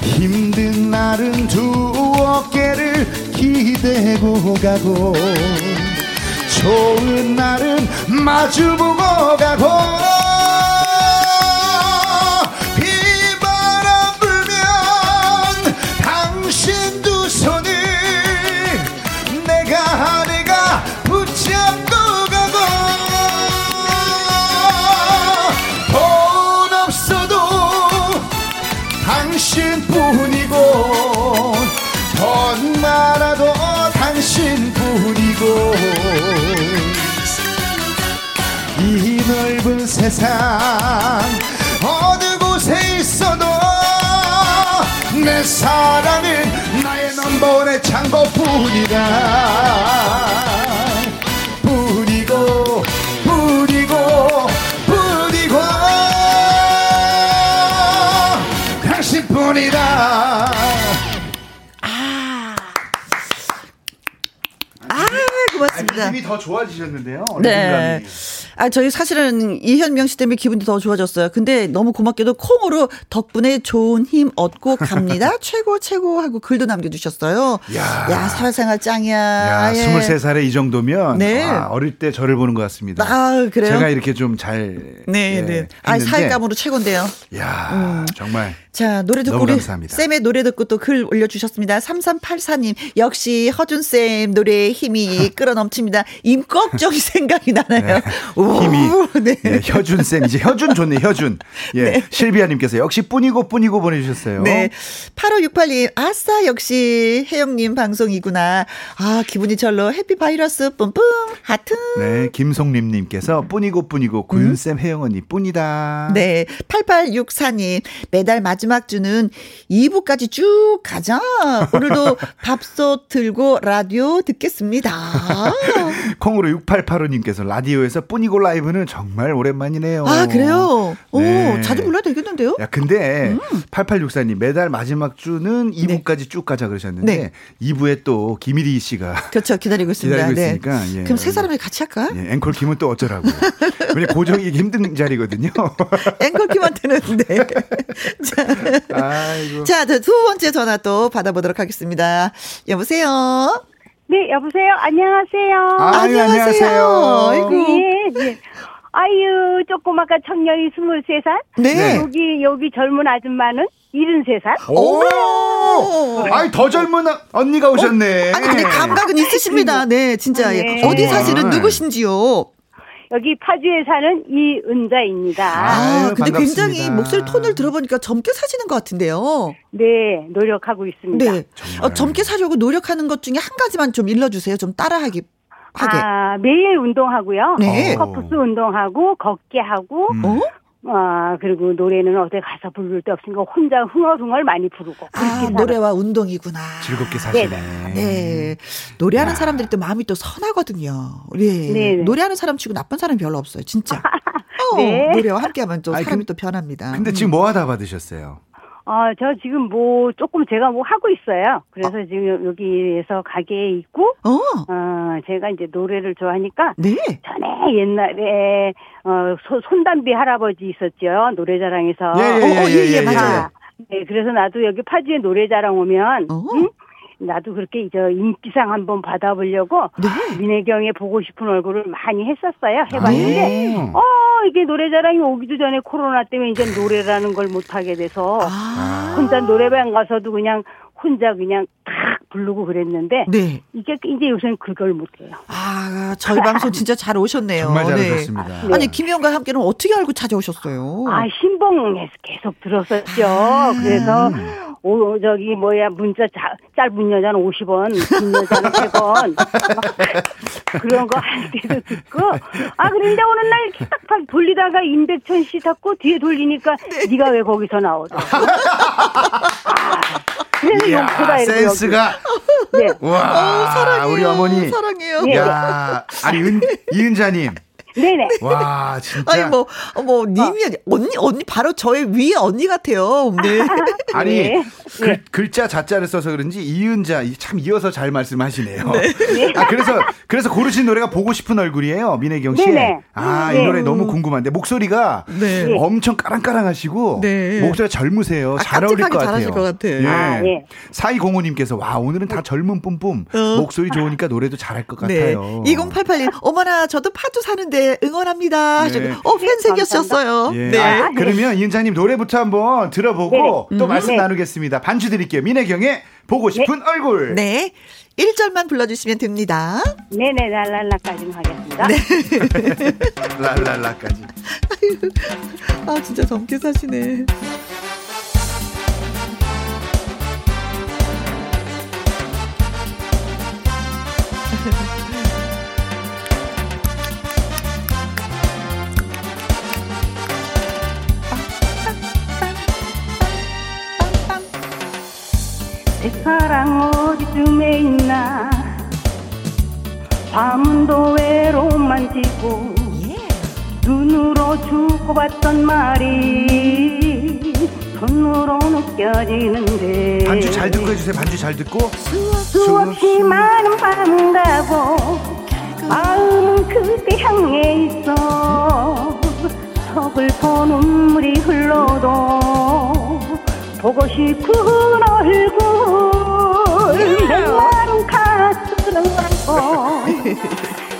힘든 날은 두 어깨를 기대고 가고 좋은 날은 마주보고 가고 이 넓은 세상 어느 곳에 있어도 내 사랑은 나의 넘버원의 창고뿐이다 뿐이고 뿐이고 뿐이고 당신뿐이다 고맙습니다. 느낌이 더 좋아지셨는데요. 네. 아, 저희 사실은 이현명 씨 때문에 기분이 더 좋아졌어요. 근데 너무 고맙게도 콩으로 덕분에 좋은 힘 얻고 갑니다. 최고, 최고 하고 글도 남겨주셨어요. 야, 야 사회생활 짱이야. 야, 예. 23살에 이 정도면 네. 와, 어릴 때 저를 보는 것 같습니다. 아, 그래요? 제가 이렇게 좀 잘. 네, 예, 네. 아, 사회감으로 최고인데요. 야, 음. 정말. 자, 노래 듣고 우리 감사합니다. 쌤의 노래 듣고 또 글 올려주셨습니다. 3384님, 역시 허준쌤 노래에 힘이 끌어 넘칩니다. 임꺽정이 생각이 나나요? 네. 힘이. 네. 네. 혀준쌤, 이제 혀준 좋네, 혀준. 예. 네. 실비아님께서 역시 뿐이고 뿐이고 보내주셨어요. 네. 8568님, 아싸, 역시 혜영님 방송이구나. 아, 기분이 절로 해피 바이러스 뿜뿜, 하트. 네. 김송림님께서 뿐이고 뿐이고 구윤쌤 음? 혜영 언니 뿐이다. 네. 8864님, 매달 맞 마지막 주는 2부까지 쭉 가자. 오늘도 밥솥 들고 라디오 듣겠습니다. 콩으로 6885님께서 라디오에서 뿐이고 라이브는 정말 오랜만이네요. 아, 그래요? 네. 오, 자주 불러도 되겠는데요? 야, 근데 음. 8864님 매달 마지막 주는 2부까지 네. 쭉 가자 그러셨는데 네. 2부에 또 김일희 씨가 그렇죠. 기다리고 있습니다. 기다리고 네. 있으니까 예. 그럼 세 사람이 같이 할까? 예, 앵콜 김은 또 어쩌라고. 왜냐 고정이 힘든 자리거든요. 앵콜 김한테는 네. 자, 아이고. 자, 두 번째 전화 또 받아보도록 하겠습니다. 여보세요. 네, 여보세요. 안녕하세요. 아, 안녕하세요. 아이고. 네, 네. 아유, 조그마한 청년이 23살. 네. 여기, 여기 젊은 아줌마는 73살. 오! 아이, 더 젊은 언니가 오셨네. 어? 아니, 근데 감각은 있으십니다. 네, 진짜. 네. 어디 사실은 누구신지요? 여기 파주에 사는 이은자입니다. 아, 근데 반갑습니다. 굉장히 목소리 톤을 들어보니까 젊게 사시는 것 같은데요. 네, 노력하고 있습니다. 네. 어, 젊게 사려고 노력하는 것 중에 한 가지만 좀 일러주세요. 좀 따라하기. 하게. 아, 매일 운동하고요. 네. 커프스 운동하고, 걷게 하고, 음. 어? 아, 그리고 노래는 어디 가서 부를 데 없으니까 혼자 흥얼흥얼 많이 부르고. 아, 노래와 운동이구나. 즐겁게 사시네. 네. 네. 노래하는 야. 사람들이 또 마음이 또 선하거든요. 네. 네. 노래하는 사람 치고 나쁜 사람이 별로 없어요. 진짜. 어, 네. 노래와 함께 하면 또 사람이 그, 또 변합니다. 근데 지금 뭐 하다 받으셨어요? 아, 저 지금 뭐 조금 제가 뭐 하고 있어요. 그래서 어. 지금 여기에서 가게에 있고, 어. 어, 제가 이제 노래를 좋아하니까, 네. 전에 옛날에, 어, 소, 손담비 할아버지 있었죠. 노래자랑에서. 예, 예, 예, 어, 예, 예, 예, 맞아요. 네, 그래서 나도 여기 파주에 노래자랑 오면, 어. 응? 나도 그렇게 이제 인기상 한번 받아보려고 네. 민혜경의 보고 싶은 얼굴을 많이 했었어요. 해봤는데 네. 어 이게 노래자랑이 오기도 전에 코로나 때문에 이제 노래라는 걸 못하게 돼서 아. 혼자 노래방 가서도 그냥 혼자 그냥 탁 부르고 그랬는데 네. 이게 이제 요새는 그걸 못해요. 아 저희 방송 진짜 잘 오셨네요. 정말 잘오셨습니다. 네. 아니 김희영과 함께는 어떻게 알고 찾아오셨어요? 아 신봉에서 계속 들었었죠. 아. 그래서 오 저기 뭐야 문자 자, 짧은 여자는 50원, 긴 여자는 100원 그런 거 할 때도 듣고 아 그런데 어느 날 이렇게 딱 돌리다가 임백천 씨 닫고 뒤에 돌리니까 네. 네가 왜 거기서 나오더라고. 아, 이야, 센스가. 네. 와. 우리 어머니. 사랑해요. 야, 아니, 은, 이은자님. 네네. 와, 진짜. 아니, 뭐, 뭐, 님이, 어. 언니, 언니, 바로 저의 위에 언니 같아요. 네. 아니, 네. 글, 네. 글자 자자를 써서 그런지 이은자, 참 이어서 잘 말씀하시네요. 네. 아, 그래서, 그래서 고르신 노래가 보고 싶은 얼굴이에요. 민혜경 씨. 네네. 아, 네. 이 노래 너무 궁금한데. 목소리가 네. 엄청 까랑까랑하시고, 네. 목소리가 젊으세요. 아, 잘 어울릴 것 같아요. 것 같아요. 예. 아, 네. 사이공호님께서, 와, 오늘은 다 젊은 뿜뿜. 어. 목소리 좋으니까 노래도 잘할 것 같아요. 2088님, 어머나, 저도 파주 사는데 응원합니다. 네. 어, 팬 생겼었어요. 예. 네. 아, 그러면 이은자님 노래부터 한번 들어보고 네. 또 음. 말씀 네. 나누겠습니다. 반주 드릴게요. 민혜경의 보고 싶은 네. 얼굴. 네. 1절만 불러주시면 됩니다. 네네, 랄랄라까지는 하겠습니다. 네. 랄랄라까지. 아, 진짜 젊게 사시네. 사랑 어디쯤에 있나? 밤도 외로움만 지고 눈으로 주고받던 말이 손으로 느껴지는데. 반주 잘 듣고 해주세요. 반주 잘 듣고. 수없이 많은 밤 가고 마음은 그대 향해 있어. 서글퍼 눈물이 흘러도 보고 싶은 얼굴 목마른 가슴을 안고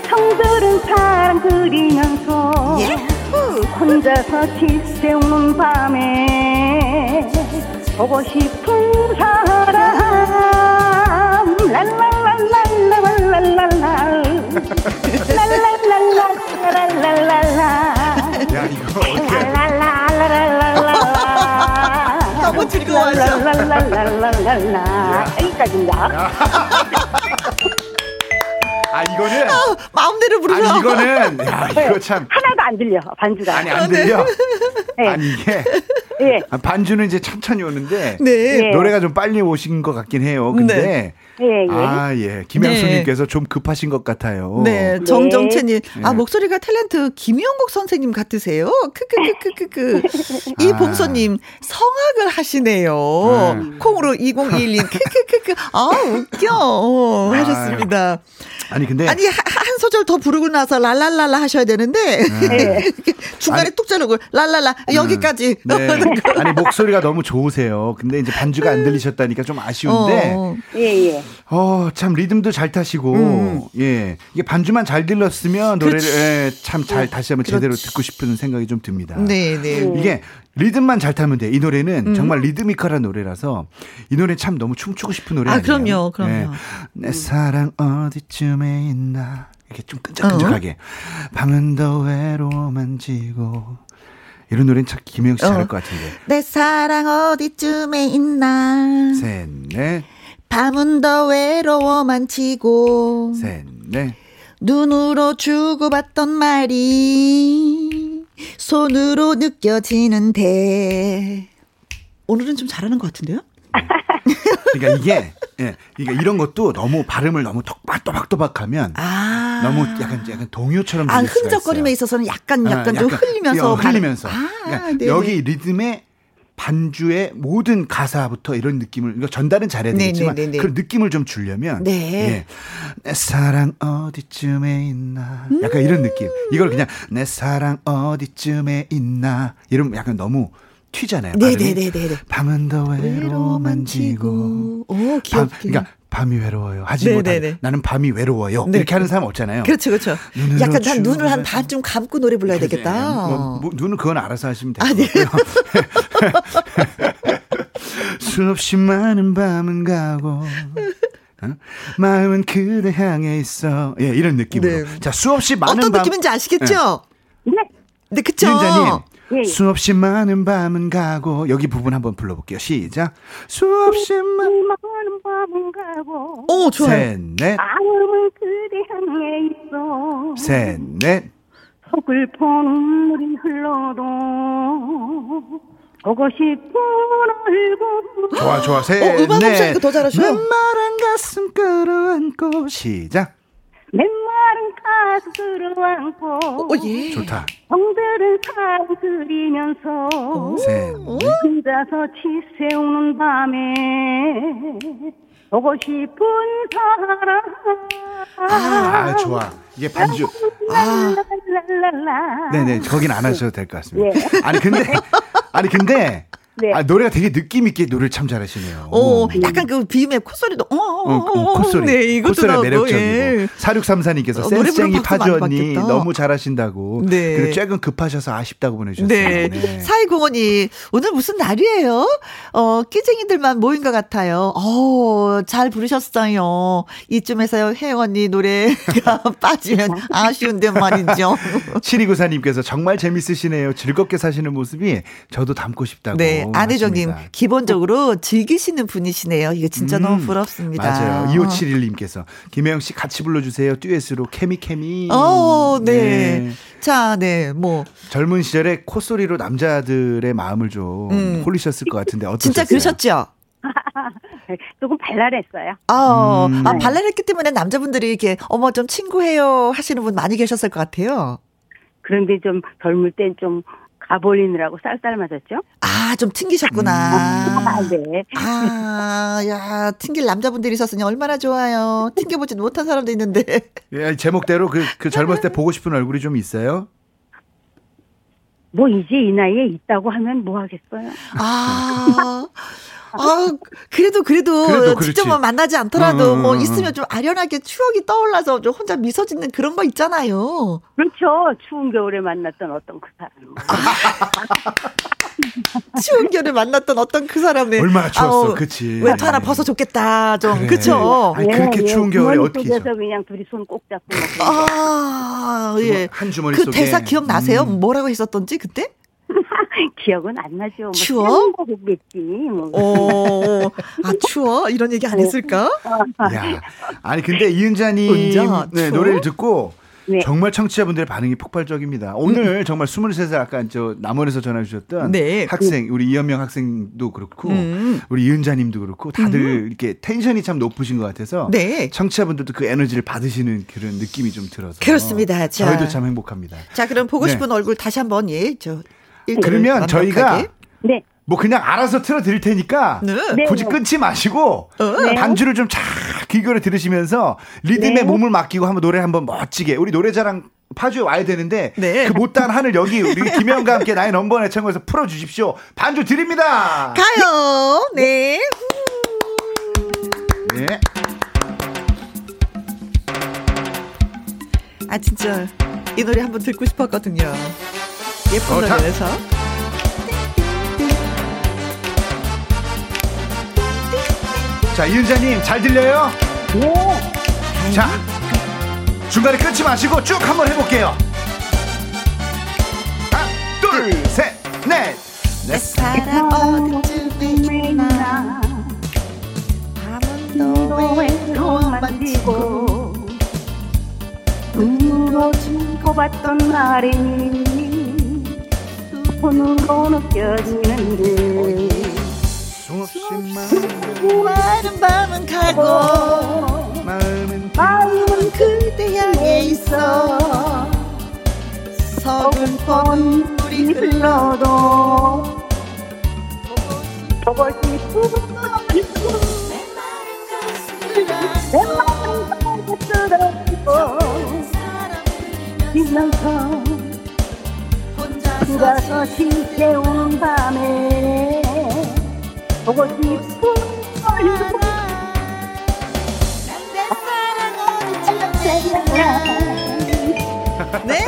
성들은 사랑 그리면서 혼자서 지새우는 밤에 보고 싶은 사람. 랄랄랄랄랄랄랄랄 랄랄랄랄랄랄랄라 야 이거 어떻게 랄랄랄랄랄랄라 너무 즐거워서. 랄랄랄랄랄랄라. 여기까지입니다. 아 이거는 아, 마음대로 부르죠. 아니 이거는 야 이거 참 하나도 안 들려 반주가. 아니 안 들려. 네. 아니 이게 예. 반주는 이제 천천히 오는데 네. 노래가 좀 빨리 오신 것 같긴 해요. 근데 네. 예, 예. 아, 예. 김양수님께서 네. 좀 급하신 것 같아요. 네. 네. 정정채님. 네. 아, 목소리가 탤런트 김영국 선생님 같으세요? 크크크크크크. 아. 이봉서님, 성악을 하시네요. 음. 콩으로 2021님, 크크크크. 아, 웃겨. 하셨습니다. 아니 근데 아니 한, 한 소절 더 부르고 나서 랄랄랄라 하셔야 되는데 네. 중간에 아니, 뚝 자르고 랄랄라 여기까지. 네. 아니 목소리가 너무 좋으세요. 근데 이제 반주가 안 들리셨다니까 좀 아쉬운데. 어. 예 예. 어 참 리듬도 잘 타시고 음. 예 이게 반주만 잘 들렸으면 노래를 예, 참잘 다시 한번 그렇지. 제대로 듣고 싶은 생각이 좀 듭니다. 네 네. 이게 리듬만 잘 타면 돼. 이 노래는 음. 정말 리드미컬한 노래라서 이 노래 참 너무 춤추고 싶은 노래 아, 아니에요? 그럼요, 그럼요. 네. 내 사랑 어디쯤에 있나 이렇게 좀 끈적끈적하게 어? 밤은 더 외로워만 지고 이런 노래는 참 김혜영 씨 잘할 어. 것 같은데. 내 사랑 어디쯤에 있나. 셋, 넷. 밤은 더 외로워만 지고. 셋, 넷. 눈으로 주고받던 말이 손으로 느껴지는데 오늘은 좀 잘하는 것 같은데요? 그러니까 이게 예, 그러니까 이런 것도 너무 발음을 너무 또박또박 또박하면 아~ 너무 약간 약간 동요처럼 아 흔적거림에 있어서는 약간 약간, 아, 좀 흘리면서 흘리면서. 아, 그러니까 여기 리듬에 반주의 모든 가사부터 이런 느낌을 이거 전달은 잘해야 되겠지만 네네네네. 그런 느낌을 좀 주려면 네. 예. 내 사랑 어디쯤에 있나. 약간 음~ 이런 느낌. 이걸 그냥 내 사랑 어디쯤에 있나. 이러면 약간 너무 튀잖아요. 네네네네. 밤은 더 외로워만 지고. 오, 귀엽게. 밤, 그러니까 밤이 외로워요. 하지 못하는 나는 밤이 외로워요. 네. 이렇게 하는 사람 없잖아요. 그렇죠, 그렇죠. 약간 난 눈을 한 반쯤 감고 노래 불러야 그래. 되겠다. 뭐, 뭐, 눈은 그건 알아서 하시면 돼요. 아, 네. 수없이 많은 밤은 가고 어? 마음은 그대 향해 있어. 예, 이런 느낌으로. 네. 자, 수없이 많은 어떤 밤. 느낌인지 아시겠죠? 네. 네, 그쵸. 윤자님. 예. 수없이 많은 밤은 가고 여기 부분 한번 불러볼게요. 시작. 수없이 많은 밤은 가고. 오 좋아요. 셋 넷. 마음은 그대 향해 있어. 셋 넷. 서글픈 눈물이 흘러도 보고 싶은 얼굴. 좋아 좋아 셋 어, 음악 없으니까 더 잘하셔. 웬만한 가슴 끌어안고 시작. 맨마른 가슴으로 안고 어, 예. 좋다. 정들은 사랑 그리면서 셋. 혼자서 치새우는 밤에 보고 싶은 사람 아, 아 좋아. 이게 반주. 아. 네네, 거긴 안 하셔도 될 것 같습니다. 예. 아니, 근데, 아니, 근데, 네. 아, 노래가 되게 느낌 있게 노래를 참 잘하시네요. 오, 음. 약간 그 비음의 콧소리도 어, 어, 어, 어 콧소리. 네, 콧소리가 매력적이고. 예. 4634님께서 어, 센스쟁이 파주 언니 너무 잘하신다고. 네. 그리고 최근 급하셔서 아쉽다고 보내주셨어요. 네. 네. 사이공원이 오늘 무슨 날이에요? 어, 끼쟁이들만 모인 것 같아요. 어, 잘 부르셨어요. 이쯤에서 혜영 언니 노래가 빠지면 아쉬운데 말이죠. 7294님께서 정말 재밌으시네요. 즐겁게 사시는 모습이 저도 담고 싶다고. 네. 안혜정님, 기본적으로 즐기시는 분이시네요. 이게 진짜 음, 너무 부럽습니다. 맞아요. 2571님께서 김혜영 씨 같이 불러주세요. 듀엣으로 케미 케미. 어, 네. 네. 자, 네, 뭐. 젊은 시절에 콧소리로 남자들의 마음을 좀 음. 홀리셨을 것 같은데 어떠셨어요? 진짜 그러셨죠? 조금 발랄했어요. 아, 음. 아, 발랄했기 때문에 남자분들이 이렇게 어머 좀 친구해요 하시는 분 많이 계셨을 것 같아요. 그런데 좀 젊을 땐좀 가볼리느라고 쌀쌀 맞았죠? 아, 좀 튕기셨구나. 아, 네. 아, 야, 튕길 남자분들이 있었으니 얼마나 좋아요. 튕겨보지 못한 사람도 있는데. 예, 제목대로 그, 그 젊었을 때 보고 싶은 얼굴이 좀 있어요? 뭐 이제 이 나이에 있다고 하면 뭐 하겠어요. 아, 아, 그래도 그래도, 그래도 직접 뭐 만나지 않더라도 음, 뭐 있으면 좀 아련하게 추억이 떠올라서 좀 혼자 미소 짓는 그런 거 있잖아요. 그렇죠. 추운 겨울에 만났던 어떤 그 사람. 추운 겨울에 만났던 어떤 그 사람의 얼마나 추웠어, 아, 그치. 외투 하나 벗어 줬겠다, 좀 그래. 그쵸. 아니, 그렇게 예, 추운 겨울에 어떻게? 속에서 그냥 둘이 손 꼭 잡고. 아, 예. 한 주머니 그 속에. 대사 기억 나세요? 음. 뭐라고 했었던지 그때? 기억은 안 나죠. 뭐 추워? 뭐. 오, 아 추워? 이런 얘기 안 했을까? 야, 아니 근데 이은자님 네, 노래를 듣고 네. 정말 청취자분들의 반응이 폭발적입니다. 오늘 음. 정말 23살 아까 저 남원에서 전화 주셨던 네. 학생 우리 이현명 학생도 그렇고 음. 우리 이은자 님도 그렇고 다들 음. 이렇게 텐션이 참 높으신 것 같아서 네. 청취자분들도 그 에너지를 받으시는 그런 느낌이 좀 들어서 그렇습니다. 자. 저희도 참 행복합니다. 자, 그럼 보고 네. 싶은 네. 얼굴 다시 한번 예, 저 그러면 저희가 네. 뭐 그냥 알아서 틀어 드릴 테니까 네. 굳이 네. 끊지 마시고 네. 반주를 좀 잘 귀결해 들으시면서 리듬에 네. 몸을 맡기고 한번 노래 한번 멋지게 우리 노래자랑 파주에 와야 되는데 네. 그 못다한 하늘 여기 우리 김영과 함께 나의 넘버원 애창고에서 풀어 주십시오. 반주 드립니다. 가요. 네. 네. 아 진짜 이 노래 한번 듣고 싶었거든요. 예쁜 어, 노래에서. 자, 이은자님, 잘 들려요? 네. 자, 중간에 끊지 마시고 쭉 한번 해볼게요. 하나, 둘, 셋, 넷. 내 사랑 밤은 너 외로움만 지고 눈으로 짚어봤던 날이 손으로 느껴지는데. 수많은 밤은 가고 마음은, 마음은 그대 향해 있어. 서글픈 우리 흘러도 보고 싶은 내 마음 뜯어지고 지면서 혼자서 쉽게 온 밤에 보고 싶어 네.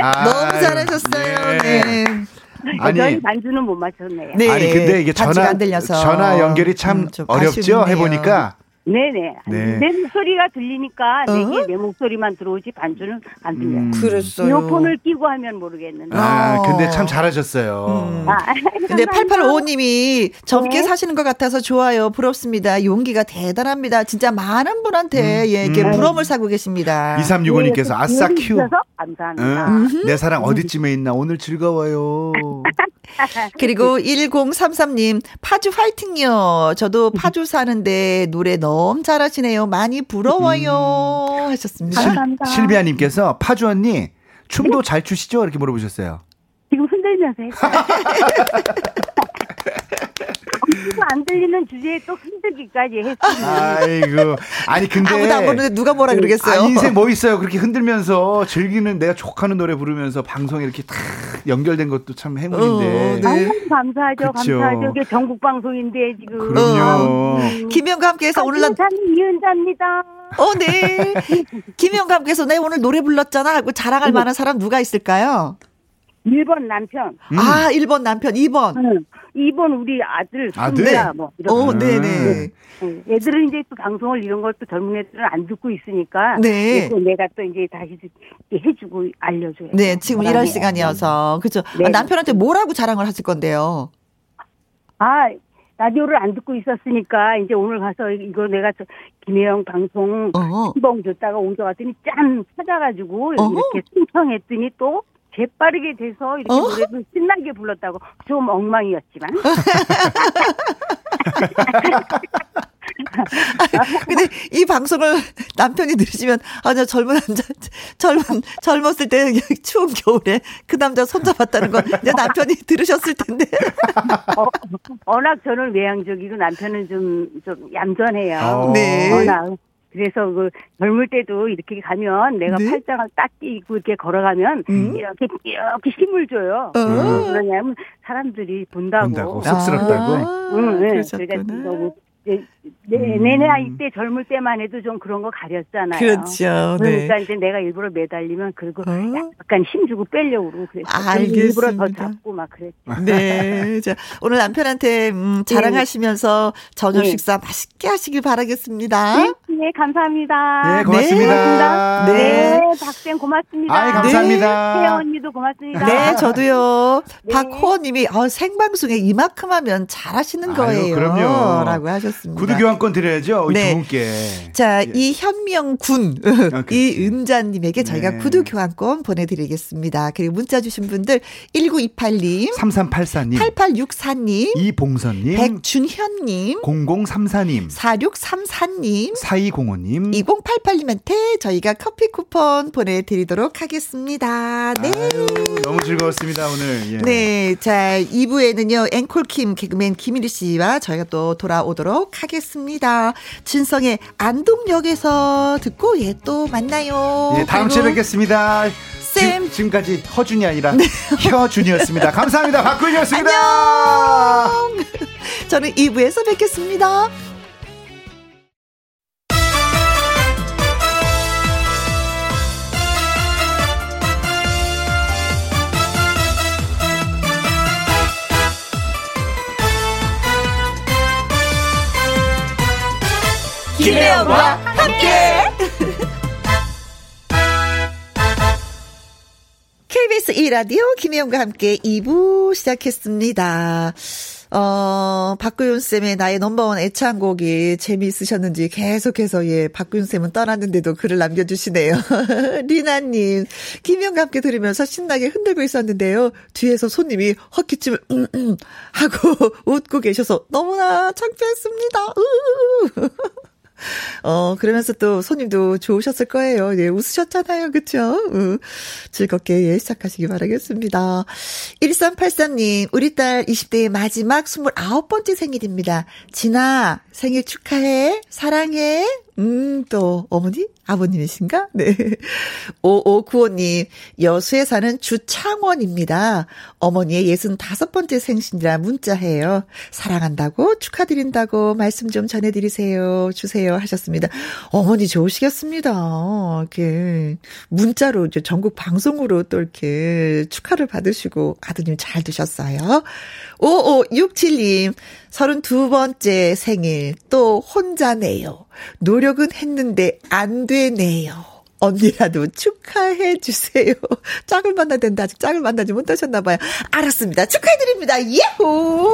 아, 너무 잘하셨어요. 네. 네. 아니 반주는 못 맞췄네요. 네. 아니 근데 이게 전화 전화 연결이 참 음, 어렵죠. 해보니까 네네. 네. 내 목소리가 들리니까 어? 내게 내 목소리만 들어오지 반주는 안 들려요. 음. 그랬어요. 이어폰을 끼고 하면 모르겠는데. 아, 근데 참 잘하셨어요. 음. 아, 근데 8855님이 젊게 네. 사시는 것 같아서 좋아요. 부럽습니다. 용기가 대단합니다. 진짜 많은 분한테 음. 예, 이렇게 음. 부러움을 사고 계십니다. 2365님께서 네, 아싸 큐. 감사합니다. 응? 내 사랑 어디쯤에 있나 오늘 즐거워요. 그리고 1033님 파주 화이팅요. 저도 파주 사는데 노래 너무 너무 잘하시네요. 많이 부러워요. 음. 하셨습니다. 감사합니다. 실비아님께서 파주 언니 춤도 잘 추시죠? 이렇게 물어보셨어요. 지금 흔들면서 했어요. 안 들리는 주제에 또 흔들기까지 했습니다. 아이고. 아니, 근데. 아무도 안 보는데 누가 뭐라 그러겠어요? 아, 인생 뭐 있어요. 그렇게 흔들면서 즐기는 내가 족하는 노래 부르면서 방송에 이렇게 탁 연결된 것도 참 행운인데. 어, 네. 아유, 감사하죠. 그쵸. 감사하죠. 이게 전국 방송인데 지금. 그럼요. 음. 김영과 함께해서 오늘 난. 이은자입니다. 어, 네. 김영과 함께해서 내 오늘 노래 불렀잖아 하고 자랑할 네. 만한 사람 누가 있을까요? 1번 남편. 음. 아, 1번 남편, 2번. 응. 2번 우리 아들. 아들? 네. 뭐 어, 네네. 네. 네. 애들은 이제 또 방송을 이런 걸 또 젊은 애들은 안 듣고 있으니까. 네. 또 내가 또 이제 다시 해주고 알려줘요. 네, 지금 일할 시간이어서. 그죠. 네. 아, 남편한테 뭐라고 자랑을 하실 건데요? 아, 라디오를 안 듣고 있었으니까 이제 오늘 가서 이거 내가 저 김혜영 방송 한번 줬다가 온것 같더니 짠 찾아가지고 어허. 이렇게 신청했더니 또 재빠르게 돼서 이렇게 어? 노래를 신나게 불렀다고 좀 엉망이었지만. 근데 이 방송을 남편이 들으시면 아저 젊은 남자 젊은 젊었을 때 추운 겨울에 그 남자 손잡았다는 건 내 남편이 들으셨을 텐데. 어, 워낙 저는 외향적이고 남편은 좀좀 얌전해요. 어. 네. 워낙 그래서 그 젊을 때도 이렇게 가면 내가 네? 팔짱을 딱 끼고 이렇게 걸어가면 음? 이렇게 이렇게 힘을 줘요. 어. 음. 그러냐면 사람들이 본다고. 본다고 쑥스럽다고. 아, 응, 네. 그러니까 너무 내, 내, 음. 내 나이 때 젊을 때만 해도 좀 그런 거 가렸잖아요. 그렇죠. 네. 그러니까 이제 내가 일부러 매달리면 그리고 어? 약간 힘주고 빼려고 그러고 그랬어요. 일부러 더 잡고 막 그랬죠. 네. 자, 오늘 남편한테 음, 자랑하시면서 저녁 네. 식사 맛있게 하시길 바라겠습니다. 네. 네, 감사합니다. 네, 고맙습니다. 네, 네. 박쌤 고맙습니다. 아이, 감사합니다. 네, 혜연 언니도 고맙습니다. 네, 저도요. 네. 박호원님이 어, 생방송에 이만큼 하면 잘하시는 거예요. 아유, 그럼요. 라고 하셨습니다. 구두 교환권 드려야죠. 네. 두 분께. 자, 예. 이현명 군, 아, 이은자님에게 저희가 네. 구두 교환권 보내드리겠습니다. 그리고 문자 주신 분들 1928님, 3384님, 8864님, 이봉선님, 백준현님, 0034님, 4634님, 4205님, 2088님한테 저희가 커피 쿠폰 보내드리도록 하겠습니다. 네. 아유, 너무 즐거웠습니다, 오늘. 예. 네. 자, 2부에는요, 앵콜킴 개그맨 김일희 씨와 저희가 또 돌아오도록 하겠습니다. 진성의 안동역에서 듣고, 예, 또 만나요. 예, 다음 주에 뵙겠습니다. 쌤. 지, 금까지 허준이 아니라 네. 혀준이었습니다. 감사합니다. 박구이였습니다. 안녕. 저는 2부에서 뵙겠습니다. 김혜영과 함께. KBS 2라디오 김혜영과 함께 2부 시작했습니다. 어, 박구윤 쌤의 나의 넘버원 애창곡이 재미있으셨는지 계속해서 예, 박구윤 쌤은 떠났는데도 글을 남겨주시네요. 리나님, 김영과 함께 들으면서 신나게 흔들고 있었는데요. 뒤에서 손님이 헛기침을, 음, 음, 하고 웃고 계셔서 너무나 창피했습니다. 어, 그러면서 또 손님도 좋으셨을 거예요. 예, 웃으셨잖아요. 그쵸? 음, 즐겁게 예, 시작하시기 바라겠습니다. 1383님, 우리 딸 20대의 마지막 29번째 생일입니다. 진아, 생일 축하해. 사랑해. 음, 또, 어머니? 아버님이신가? 네. 5595님, 여수에 사는 주창원입니다. 어머니의 65번째 생신이라 문자해요. 사랑한다고, 축하드린다고 말씀 좀 전해드리세요. 주세요. 하셨습니다. 어머니 좋으시겠습니다. 이렇게, 문자로 이제 전국 방송으로 또 이렇게 축하를 받으시고 아드님 잘 드셨어요. 5567님, 32번째 생일, 또 혼자네요. 노력은 했는데 안 되네요. 언니라도 축하해 주세요. 짝을 만나야 된다. 아직 짝을 만나지 못하셨나 봐요. 알았습니다. 축하해 드립니다. 예호!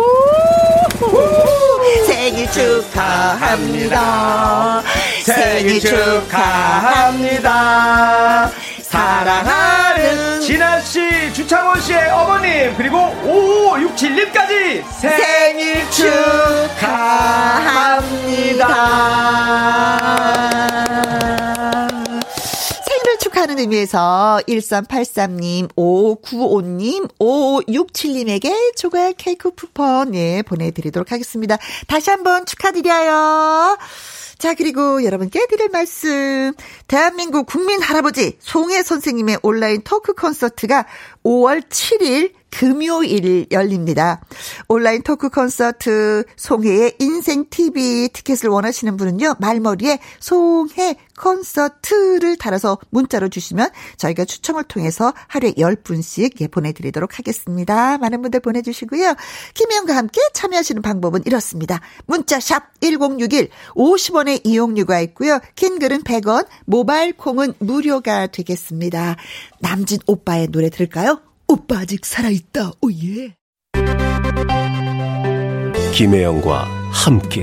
생일 축하합니다. 생일 축하합니다. 사랑하는 진아씨, 주창원 씨의 어머님, 그리고 5567님까지 생일 축하합니다. 생일을 축하하는 의미에서 1383님, 5595님, 5567님에게 조각 케이크 쿠폰, 예, 보내드리도록 하겠습니다. 다시 한번 축하드려요. 자, 그리고 여러분께 드릴 말씀. 대한민국 국민 할아버지 송혜 선생님의 온라인 토크 콘서트가 5월 7일 금요일 열립니다. 온라인 토크 콘서트 송혜의 인생 TV 티켓을 원하시는 분은요. 말머리에 송혜 콘서트를 달아서 문자로 주시면 저희가 추첨을 통해서 하루에 10분씩 예, 보내드리도록 하겠습니다. 많은 분들 보내주시고요. 김혜영과 함께 참여하시는 방법은 이렇습니다. 문자 샵 1061, 50원의 이용료가 있고요. 긴 글은 100원, 모바일 콩은 무료가 되겠습니다. 남진 오빠의 노래 들을까요? 오빠 아직 살아있다. 오예. 김혜영과 함께.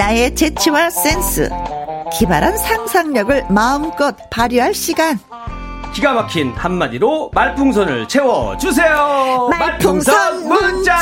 나의 재치와 센스, 기발한 상상력을 마음껏 발휘할 시간. 기가 막힌 한마디로 말풍선을 채워주세요. 말풍선, 말풍선 문자.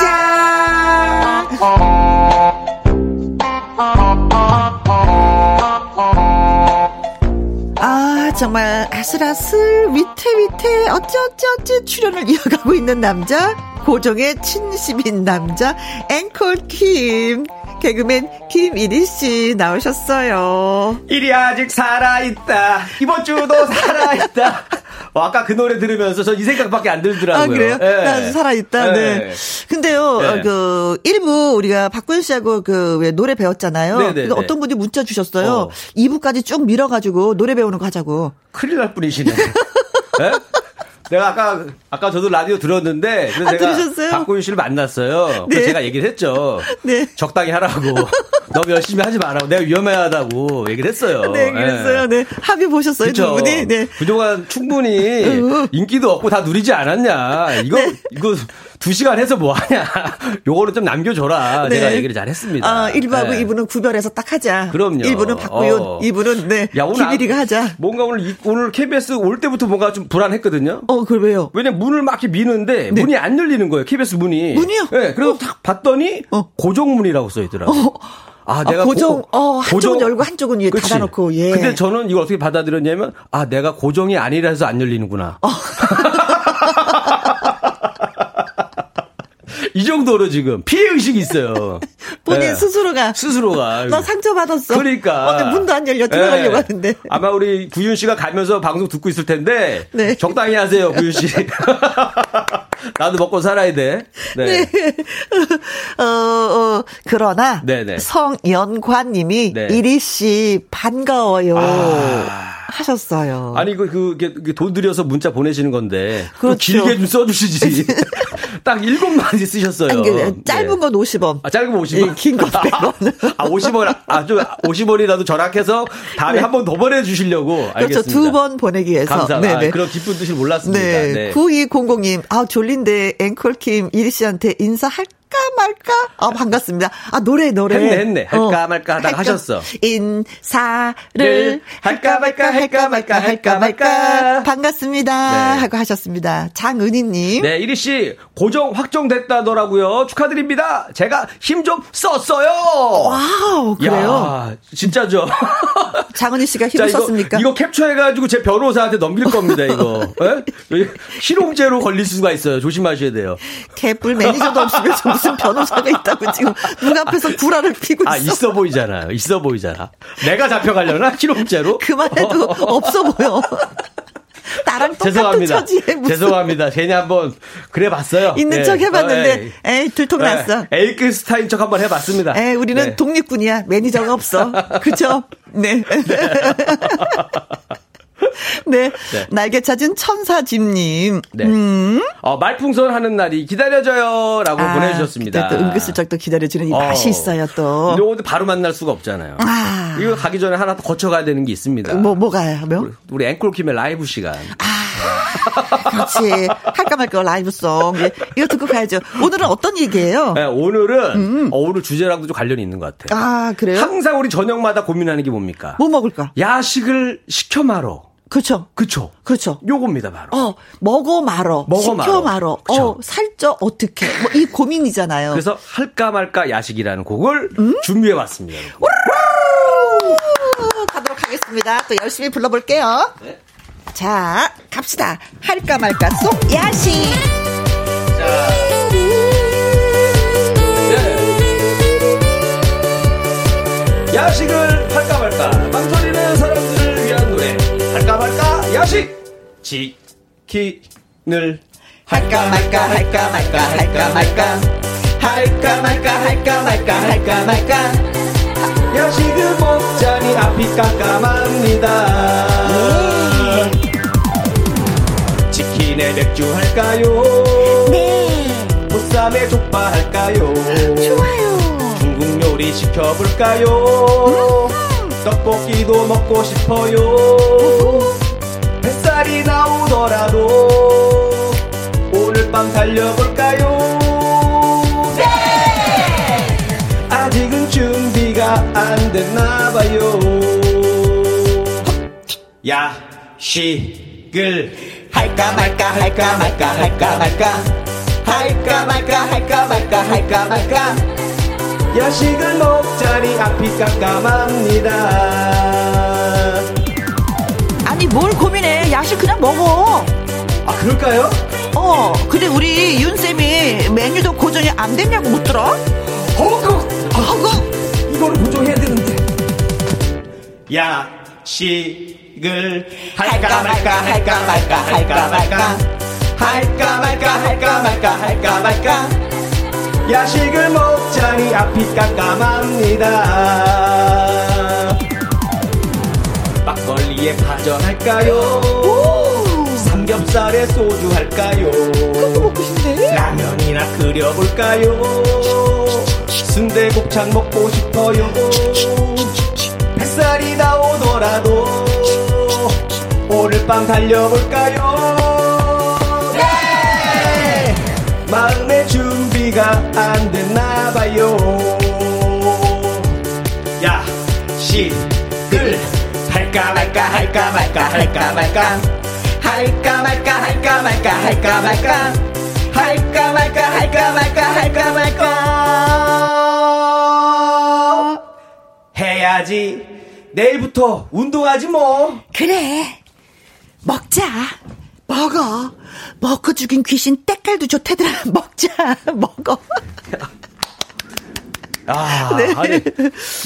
아, 정말 아슬아슬 위태위태 어찌어찌어찌 출연을 이어가고 있는 남자 고정의 친심인 남자 앵콜 킴 개그맨 김일희 씨 나오셨어요. 일이 아직 살아있다. 이번 주도 살아있다. 어, 아까 그 노래 들으면서 저이 생각밖에 안 들더라고요. 아, 그래요? 네. 나 살아있다. 네. 네. 근데요, 네. 그, 일부 우리가 박군 씨하고 그, 왜 노래 배웠잖아요. 네, 네, 근데 어떤 분이 문자 주셨어요. 어. 2부까지 쭉 밀어가지고 노래 배우는 거 하자고. 큰일 날 뿐이시네. 네? 내가 아까 아까 저도 라디오 들었는데 그래서 아, 제가 들으셨어요? 박고윤 씨를 만났어요. 네. 그래서 제가 얘기를 했죠. 네. 적당히 하라고. 너무 열심히 하지 말라고. 내가 위험하다고 얘기를 했어요. 네, 그랬어요. 네. 네. 합의 보셨어요, 두 분이? 네. 그동안 충분히 인기도 없고 다 누리지 않았냐. 이거 네. 이거 두 시간 해서 뭐 하냐. 요거는 좀 남겨줘라. 네. 제가 얘기를 잘 했습니다. 아, 1부하고 네. 2부는 구별해서 딱 하자. 그럼요. 1부는 박구윤, 어. 2부는 네. 야, 오늘 김일이가 하자. 뭔가 오늘, 오늘 KBS 올 때부터 뭔가 좀 불안했거든요. 어, 그래 왜요? 왜냐면 문을 막 이렇게 미는데 네. 문이 안 열리는 거예요. KBS 문이. 문이요? 네. 그래서 어. 딱 봤더니 어. 고정문이라고 써 있더라고. 요 어. 아, 내가 아, 고정, 고, 어, 한쪽은 고정, 열고 한쪽은 예, 닫아놓고, 예. 근데 저는 이걸 어떻게 받아들였냐면, 아, 내가 고정이 아니라 해서 안 열리는구나. 어. 이 정도로 지금 피해 의식이 있어요. 본인 네. 스스로가 스스로가 나 상처 받았어. 그러니까 어, 문도 안 열려 들어가려고 네. 하는데 아마 우리 구윤 씨가 가면서 방송 듣고 있을 텐데 네. 적당히 하세요 구윤 씨. 나도 먹고 살아야 돼. 네. 네. 어, 어, 그러나 네네. 성연관님이 네. 이리 씨 반가워요. 아. 하셨어요. 아니 그, 그, 그, 돈 들여서 문자 보내시는 건데. 그렇죠. 길게 좀 써주시지. 딱 일곱 마디 쓰셨어요. 아니, 네. 짧은 건 50원. 아, 짧은 건 50원. 예, 긴건 100원. 아, 50원. 아, 좀 50원이라도 절약해서 다음에 네. 한번 더 보내주시려고. 그렇죠. 두 번 보내기 위해서. 감사합니다. 아, 그런 기쁜 뜻을 몰랐습니다. 네. 네. 9200님, 아, 졸린데 앵콜킴 이리 씨한테 인사할 할까 말까? 아, 반갑습니다. 아, 노래, 노래. 했네, 했네. 할까 어. 말까 하다가 하셨어. 인사를 네. 할까 말까, 할까 말까, 할까 말까. 반갑습니다. 네. 하고 하셨습니다. 장은희님. 네, 이리씨, 고정 확정됐다더라고요. 축하드립니다. 제가 힘 좀 썼어요. wow, 그래요? 야, 진짜죠. 장은희 씨가 힘을 자, 썼습니까? 이거, 이거 캡처해가지고 제 변호사한테 넘길 겁니다, 이거. 네? 실용죄로 걸릴 수가 있어요. 조심하셔야 돼요. 개뿔 매니저도 없으면 무슨 변호사가 있다고 지금 눈 앞에서 구라를 피고 아, 있어. 아, 있어 보이잖아요. 있어 보이잖아. 내가 잡혀가려나? 실험죄로? 그만해도 없어 보여. 나랑 똑같은 죄송합니다. 처지에 무슨. 죄송합니다. 괜히 한번 그래 봤어요. 있는 네. 척 해봤는데 어, 에이, 들통났어. 네. 에이크 스타인 척 한번 해봤습니다. 에이, 우리는 네. 독립군이야. 매니저가 없어. 그죠? 네. 네. 네. 네. 날개 찾은 천사집님. 네. 음. 어, 말풍선 하는 날이 기다려져요. 라고 아, 보내주셨습니다. 또 은근슬쩍 또 기다려지는 이 어. 맛이 있어요, 또. 근데 오늘 바로 만날 수가 없잖아요. 아. 이거 가기 전에 하나 더 거쳐가야 되는 게 있습니다. 뭐, 뭐가요? 뭐? 우리, 우리 앵콜킴의 라이브 시간. 아. 그렇지. 할까 말까 라이브송. 예. 이거 듣고 가야죠. 오늘은 어떤 얘기예요? 네, 오늘은, 음. 어, 오늘 주제랑도 좀 관련이 있는 것 같아요. 아, 그래요? 항상 우리 저녁마다 고민하는 게 뭡니까? 뭐 먹을까? 야식을 시켜 말어. 그렇죠. 그렇죠. 그렇죠. 요겁니다, 바로. 어, 먹어 말어. 먹어 시켜 말어. 말어. 어, 살쪄 어떻게. 뭐 이 고민이잖아요. 그래서 할까 말까 야식이라는 곡을 음? 준비해 왔습니다. 가도록 하겠습니다. 또 열심히 불러볼게요. 네. 자, 갑시다. 할까 말까 쏙 야시. 자. 네. 야식을 할까 말까 망설 말까 야식 지키늘 할까 말까 할까 말까 할까 말까 할까 말까 할까 말까 할까 말까 야식을 먹자니 앞이 깜깜합니다. 치킨에 맥주 할까요? 네. 보쌈에 족발 할까요? 좋아요. 중국 요리 시켜볼까요? 음. 떡볶이도 먹고 싶어요 햇살이 나오더라도 오늘 밤 달려볼까요? 네! 아직은 준비가 안 됐나봐요. 야식을 할까 말까 할까 말까 할까 말까 할까 말까 할까 말까 할까 말까 야식을 먹자니 앞이 깜깜합니다. 아니 뭘 고민해 야식 그냥 먹어. 아 그럴까요? 어, 근데 우리 윤쌤이 메뉴도 고정이 안 됐냐고 묻더라? 허그! 허그! 이거를 고정해야 되는데. 야식을 할까 말까 할까 말까 할까 말까 할까 말까 할까 말까 할까 말까 야식을 먹자니 앞이 깜깜합니다. 막걸리에 파전할까요? 삼겹살에 소주 할까요? 그것도 먹고 싶네. 라면이나 끓여볼까요? 순대곱창 먹고 싶어요. 햇살이 나오더라도 오늘 밤 달려볼까요? 네! 마음의 준비가 안 됐나봐요. 할까 말까 할까 말까. 할까 말까. 할까 말까 할까 말까. 할까 말까 할까 말까 할까 말까. 해야지. 내일부터 운동하지 뭐. 그래. 먹자. 먹어. 먹고 죽인 귀신 때깔도 좋대더라. 먹자. 먹어. 아, 네. 아니,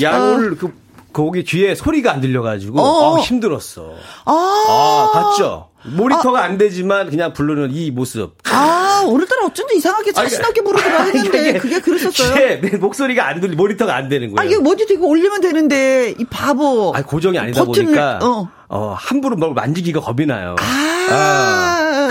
야, 어. 오늘 그, 거기 뒤에 소리가 안 들려가지고, 어. 아, 힘들었어. 아, 아 봤죠? 모니터가 아. 안 되지만 그냥 부르는 이 모습. 아, 오늘따라 어쩐지 이상하게 자신 없게 부르더라 했는데 그게 그랬었어요. 제, 내 목소리가 안 들리, 모니터가 안 되는 거예요. 아, 이게 모니터 이거 올리면 되는데 이 바보. 아, 고정이 아니다 버튼을, 보니까 어. 어, 함부로 뭘 만지기가 겁이 나요. 아. 아.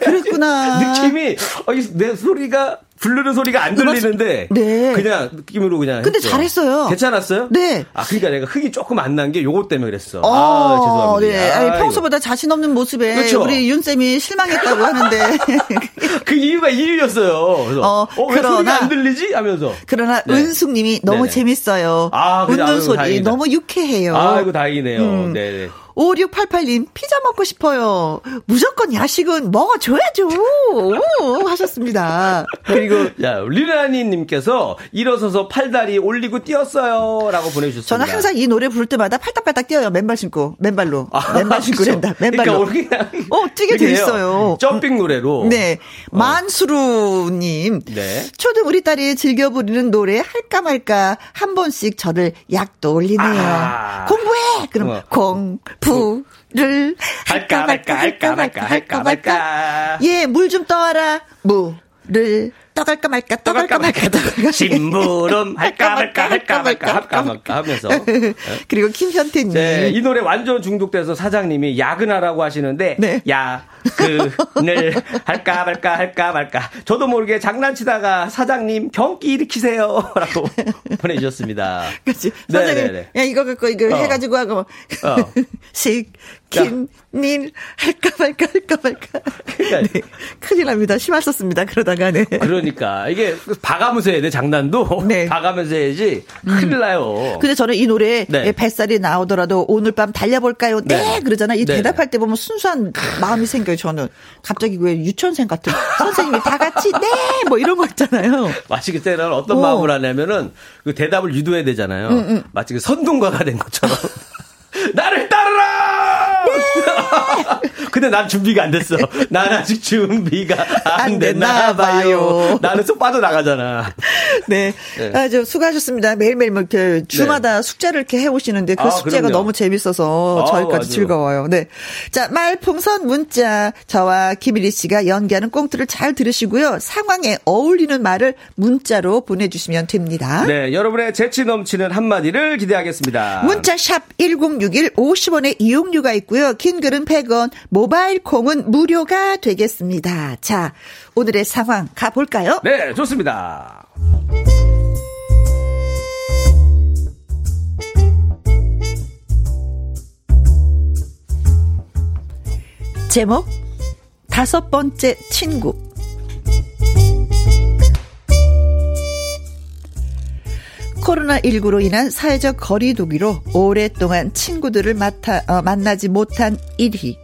그랬구나. 느낌이 어, 내 소리가 부르는 소리가 안 들리는데 네. 그냥 느낌으로 그냥 근데 했죠. 잘했어요. 괜찮았어요? 네. 아 그러니까 내가 흥이 조금 안 난 게 요것 때문에 그랬어. 어, 아, 죄송합니다. 네. 아니, 평소보다 자신 없는 모습에 그렇죠. 우리 윤 쌤이 실망했다고 하는데 그 이유가 이유였어요. 그래서 어, 어, 왜 그러나, 소리가 안 들리지 하면서. 그러나 네. 은숙님이 너무 네네. 재밌어요. 아, 웃는 소리 다행이다. 너무 유쾌해요. 아이고 다행이네요. 음. 네. 5688님, 피자 먹고 싶어요. 무조건 야식은 먹어줘야죠. 오, 하셨습니다. 그리고, 야, 리라니님께서 일어서서 팔다리 올리고 뛰었어요. 라고 보내주셨습니다. 저는 항상 이 노래 부를 때마다 팔딱팔딱 뛰어요. 맨발 신고. 맨발로. 아, 맨발 신고 랜다. 맨발로. 그러니까 어, 뛰게 돼 있어요. 점핑 노래로. 네. 어. 만수루님. 네. 초등 우리 딸이 즐겨 부르는 노래 할까 말까 한 번씩 저를 약도 올리네요. 아. 공부해! 그럼 어. 공, 부 를 할까 말까 할까 말까 할까 말까 예, 물 좀 떠와라. 무를 떠갈까 말까 떠갈까 말까 떠갈까. 심부름 할까 말까 할까 말까 할까 말까 하면서. 그리고 김현태님. 네, 이 노래 완전 중독돼서 사장님이 야근하라고 하시는데 네. 야근을 할까 말까 할까 말까. 저도 모르게 장난치다가 사장님 경기 일으키세요라고 보내주셨습니다. 그렇지 네, 사장님 네, 네, 야 이거 갖고 이거 어. 해가지고 하고. 어. 시 킨일 할까 말까 할까 말까 그러니까. 네, 큰일 납니다 심하셨습니다 그러다가 네. 그러니까 이게 봐가면서 해야 돼 장난도 네. 봐가면서 해야지 큰일 나요. 근데 저는 이 노래 네. 뱃살이 나오더라도 오늘 밤 달려볼까요? 네, 네. 그러잖아. 이 네. 대답할 때 보면 순수한 마음이 생겨요. 저는 갑자기 왜 유치원생 같은 선생님이 다 같이 네 뭐 이런 거 있잖아요. 마치 그때는 어떤 어. 마음을 하냐면은 그 대답을 유도해야 되잖아요. 음, 음. 마치 그 선동가가 된 것처럼. 근데 난 준비가 안 됐어. 난 아직 준비가 안, 안 됐나 봐요. 나는 쏙 빠져나가잖아. 네. 네. 아주 수고하셨습니다. 매일매일 뭐 이렇게 주마다 네. 숙제를 이렇게 해 오시는데 그 아, 숙제가 그럼요. 너무 재밌어서 아, 저희까지 맞아. 즐거워요. 네. 자, 말풍선 문자. 저와 김일희 씨가 연기하는 꽁트를 잘 들으시고요. 상황에 어울리는 말을 문자로 보내주시면 됩니다. 네. 여러분의 재치 넘치는 한마디를 기대하겠습니다. 문자 샵 1061 50원의 이용료가 있고요. 긴 글은 100원, 모바일 콩은 무료가 되겠습니다. 자, 오늘의 상황 가볼까요? 네, 좋습니다. 제목 다섯 번째 친구 코로나19로 인한 사회적 거리두기로 오랫동안 친구들을 맡아, 어, 만나지 못한 1위.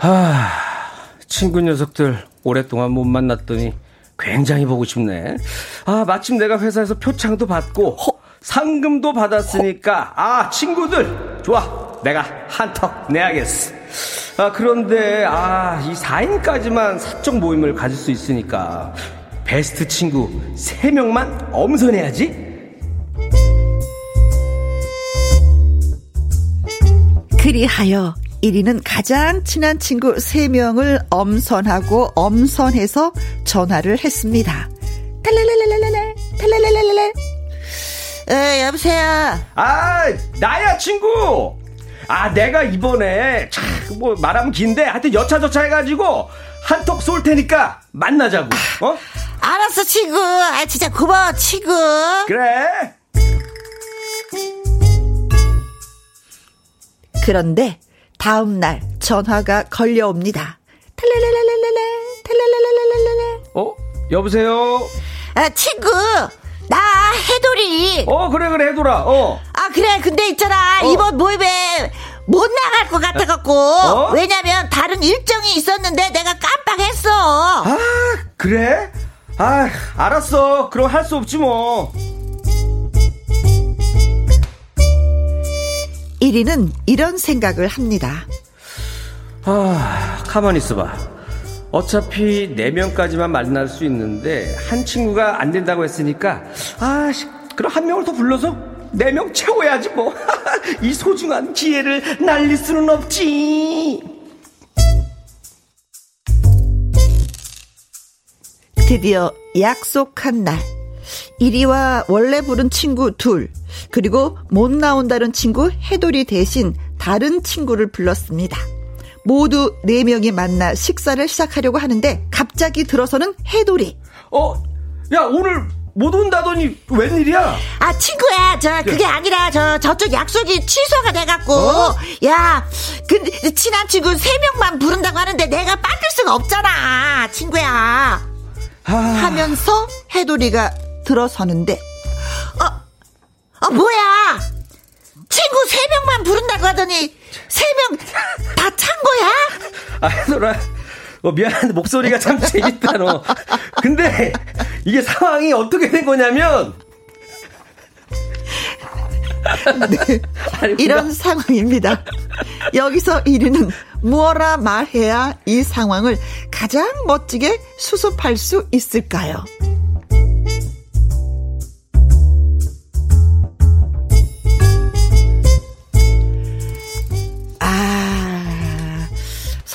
하, 친구 녀석들 오랫동안 못 만났더니 굉장히 보고 싶네. 아, 마침 내가 회사에서 표창도 받고 허, 상금도 받았으니까 아, 친구들 좋아. 내가 한턱 내야겠어. 아, 그런데 아, 이 4인까지만 사적 모임을 가질 수 있으니까 베스트 친구 3명만 엄선해야지. 그리하여 1위는 가장 친한 친구 3명을 엄선하고 엄선해서 전화를 했습니다. 탈랄랄랄랄랄, 탈랄랄랄랄. 에, 여보세요? 아, 나야, 친구! 아, 내가 이번에, 참, 뭐, 말하면 긴데, 하여튼 여차저차 해가지고, 한턱 쏠 테니까, 만나자고, 어? 알았어, 친구. 아, 진짜 고마워, 친구. 그래. 그런데, 다음 날 전화가 걸려옵니다. 탈랄랄랄랄랄, 탈랄랄랄랄랄. 어? 여보세요? 아, 친구. 나 해돌이. 어, 그래, 그래, 해돌아. 어. 아, 그래. 근데 있잖아. 어. 이번 모임에 못 나갈 것 같아갖고. 어? 왜냐면 다른 일정이 있었는데 내가 깜빡했어. 아, 그래? 아, 알았어. 그럼 할 수 없지 뭐. 1위는 이런 생각을 합니다. 아, 가만히 있어봐. 어차피 4명까지만 만날 수 있는데, 한 친구가 안 된다고 했으니까, 아, 그럼 한 명을 더 불러서 4명 채워야지 뭐. 이 소중한 기회를 날릴 수는 없지. 드디어 약속한 날. 1위와 원래 부른 친구 둘, 그리고 못 나온다는 친구 해돌이 대신 다른 친구를 불렀습니다. 모두 4명이 만나 식사를 시작하려고 하는데 갑자기 들어서는 해돌이. 어, 야, 오늘 못 온다더니 웬일이야? 아 친구야 저 그게 아니라 저 저쪽 약속이 취소가 돼갖고 어? 야그 친한 친구 세 명만 부른다고 하는데 내가 빠질 수가 없잖아 친구야 아... 하면서 해돌이가 들어서는데 어 어, 뭐야? 친구 세 명만 부른다고 하더니 세 명 다 찬 거야? 아, 해돌아. 어, 미안한데 목소리가 참 재밌다, 너. 근데 이게 상황이 어떻게 된 거냐면 네, 이런 상황입니다. 여기서 1위는 무엇라 말해야 이 상황을 가장 멋지게 수습할 수 있을까요?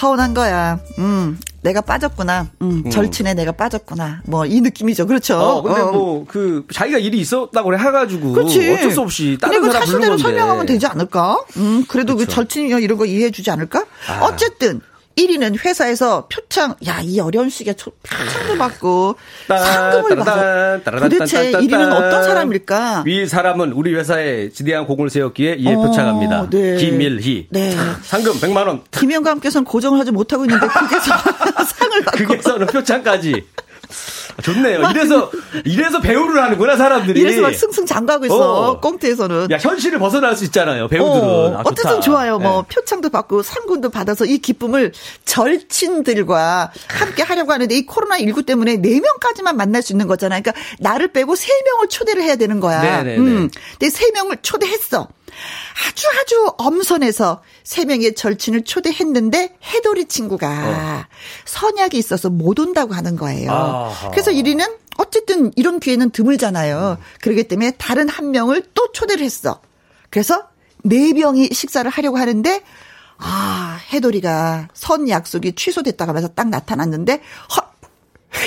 서운한 거야. 음, 내가 빠졌구나. 음, 음. 절친에 내가 빠졌구나. 뭐 이 느낌이죠. 그렇죠. 어, 근데 어. 뭐그 자기가 일이 있었다고 해가지고 그렇지. 어쩔 수 없이 다른 사람 사실대로 설명하면 되지 않을까? 음, 그래도. 그 절친이나 이런 거 이해해주지 않을까? 아. 어쨌든 1위는 회사에서 표창, 야, 이 어려운 시기에 표창도 받고, 상금을 받고, 도대체 1위는 어떤 사람일까? 위 사람은 우리 회사에 지대한 공을 세웠기에 이에 어, 표창합니다. 네. 김일희. 네. 상금 100만원. 김영감께서는 고정을 하지 못하고 있는데, 그게서 상을 받고. 그게 서는 표창까지. 아, 좋네요. 이래서 이래서 배우를 하는구나 사람들이. 이래서 막 승승장구하고 있어. 어. 꽁트에서는. 야 현실을 벗어날 수 있잖아요. 배우들은. 어, 아, 쨌든 좋아요. 뭐 네. 표창도 받고 상금도 받아서 이 기쁨을 절친들과 함께 하려고 하는데 이 코로나 19 때문에 4 명까지만 만날 수 있는 거잖아요. 그러니까 나를 빼고 3 명을 초대를 해야 되는 거야. 네네네. 음. 근데 3 명을 초대했어. 아주 아주 엄선해서 세 명의 절친을 초대했는데 해돌이 친구가 어. 선약이 있어서 못 온다고 하는 거예요. 아하. 그래서 1위는 어쨌든 이런 기회는 드물잖아요. 음. 그러기 때문에 다른 한 명을 또 초대를 했어. 그래서 네 명이 식사를 하려고 하는데 아, 해돌이가 선 약속이 취소됐다고 하면서 딱 나타났는데 헐,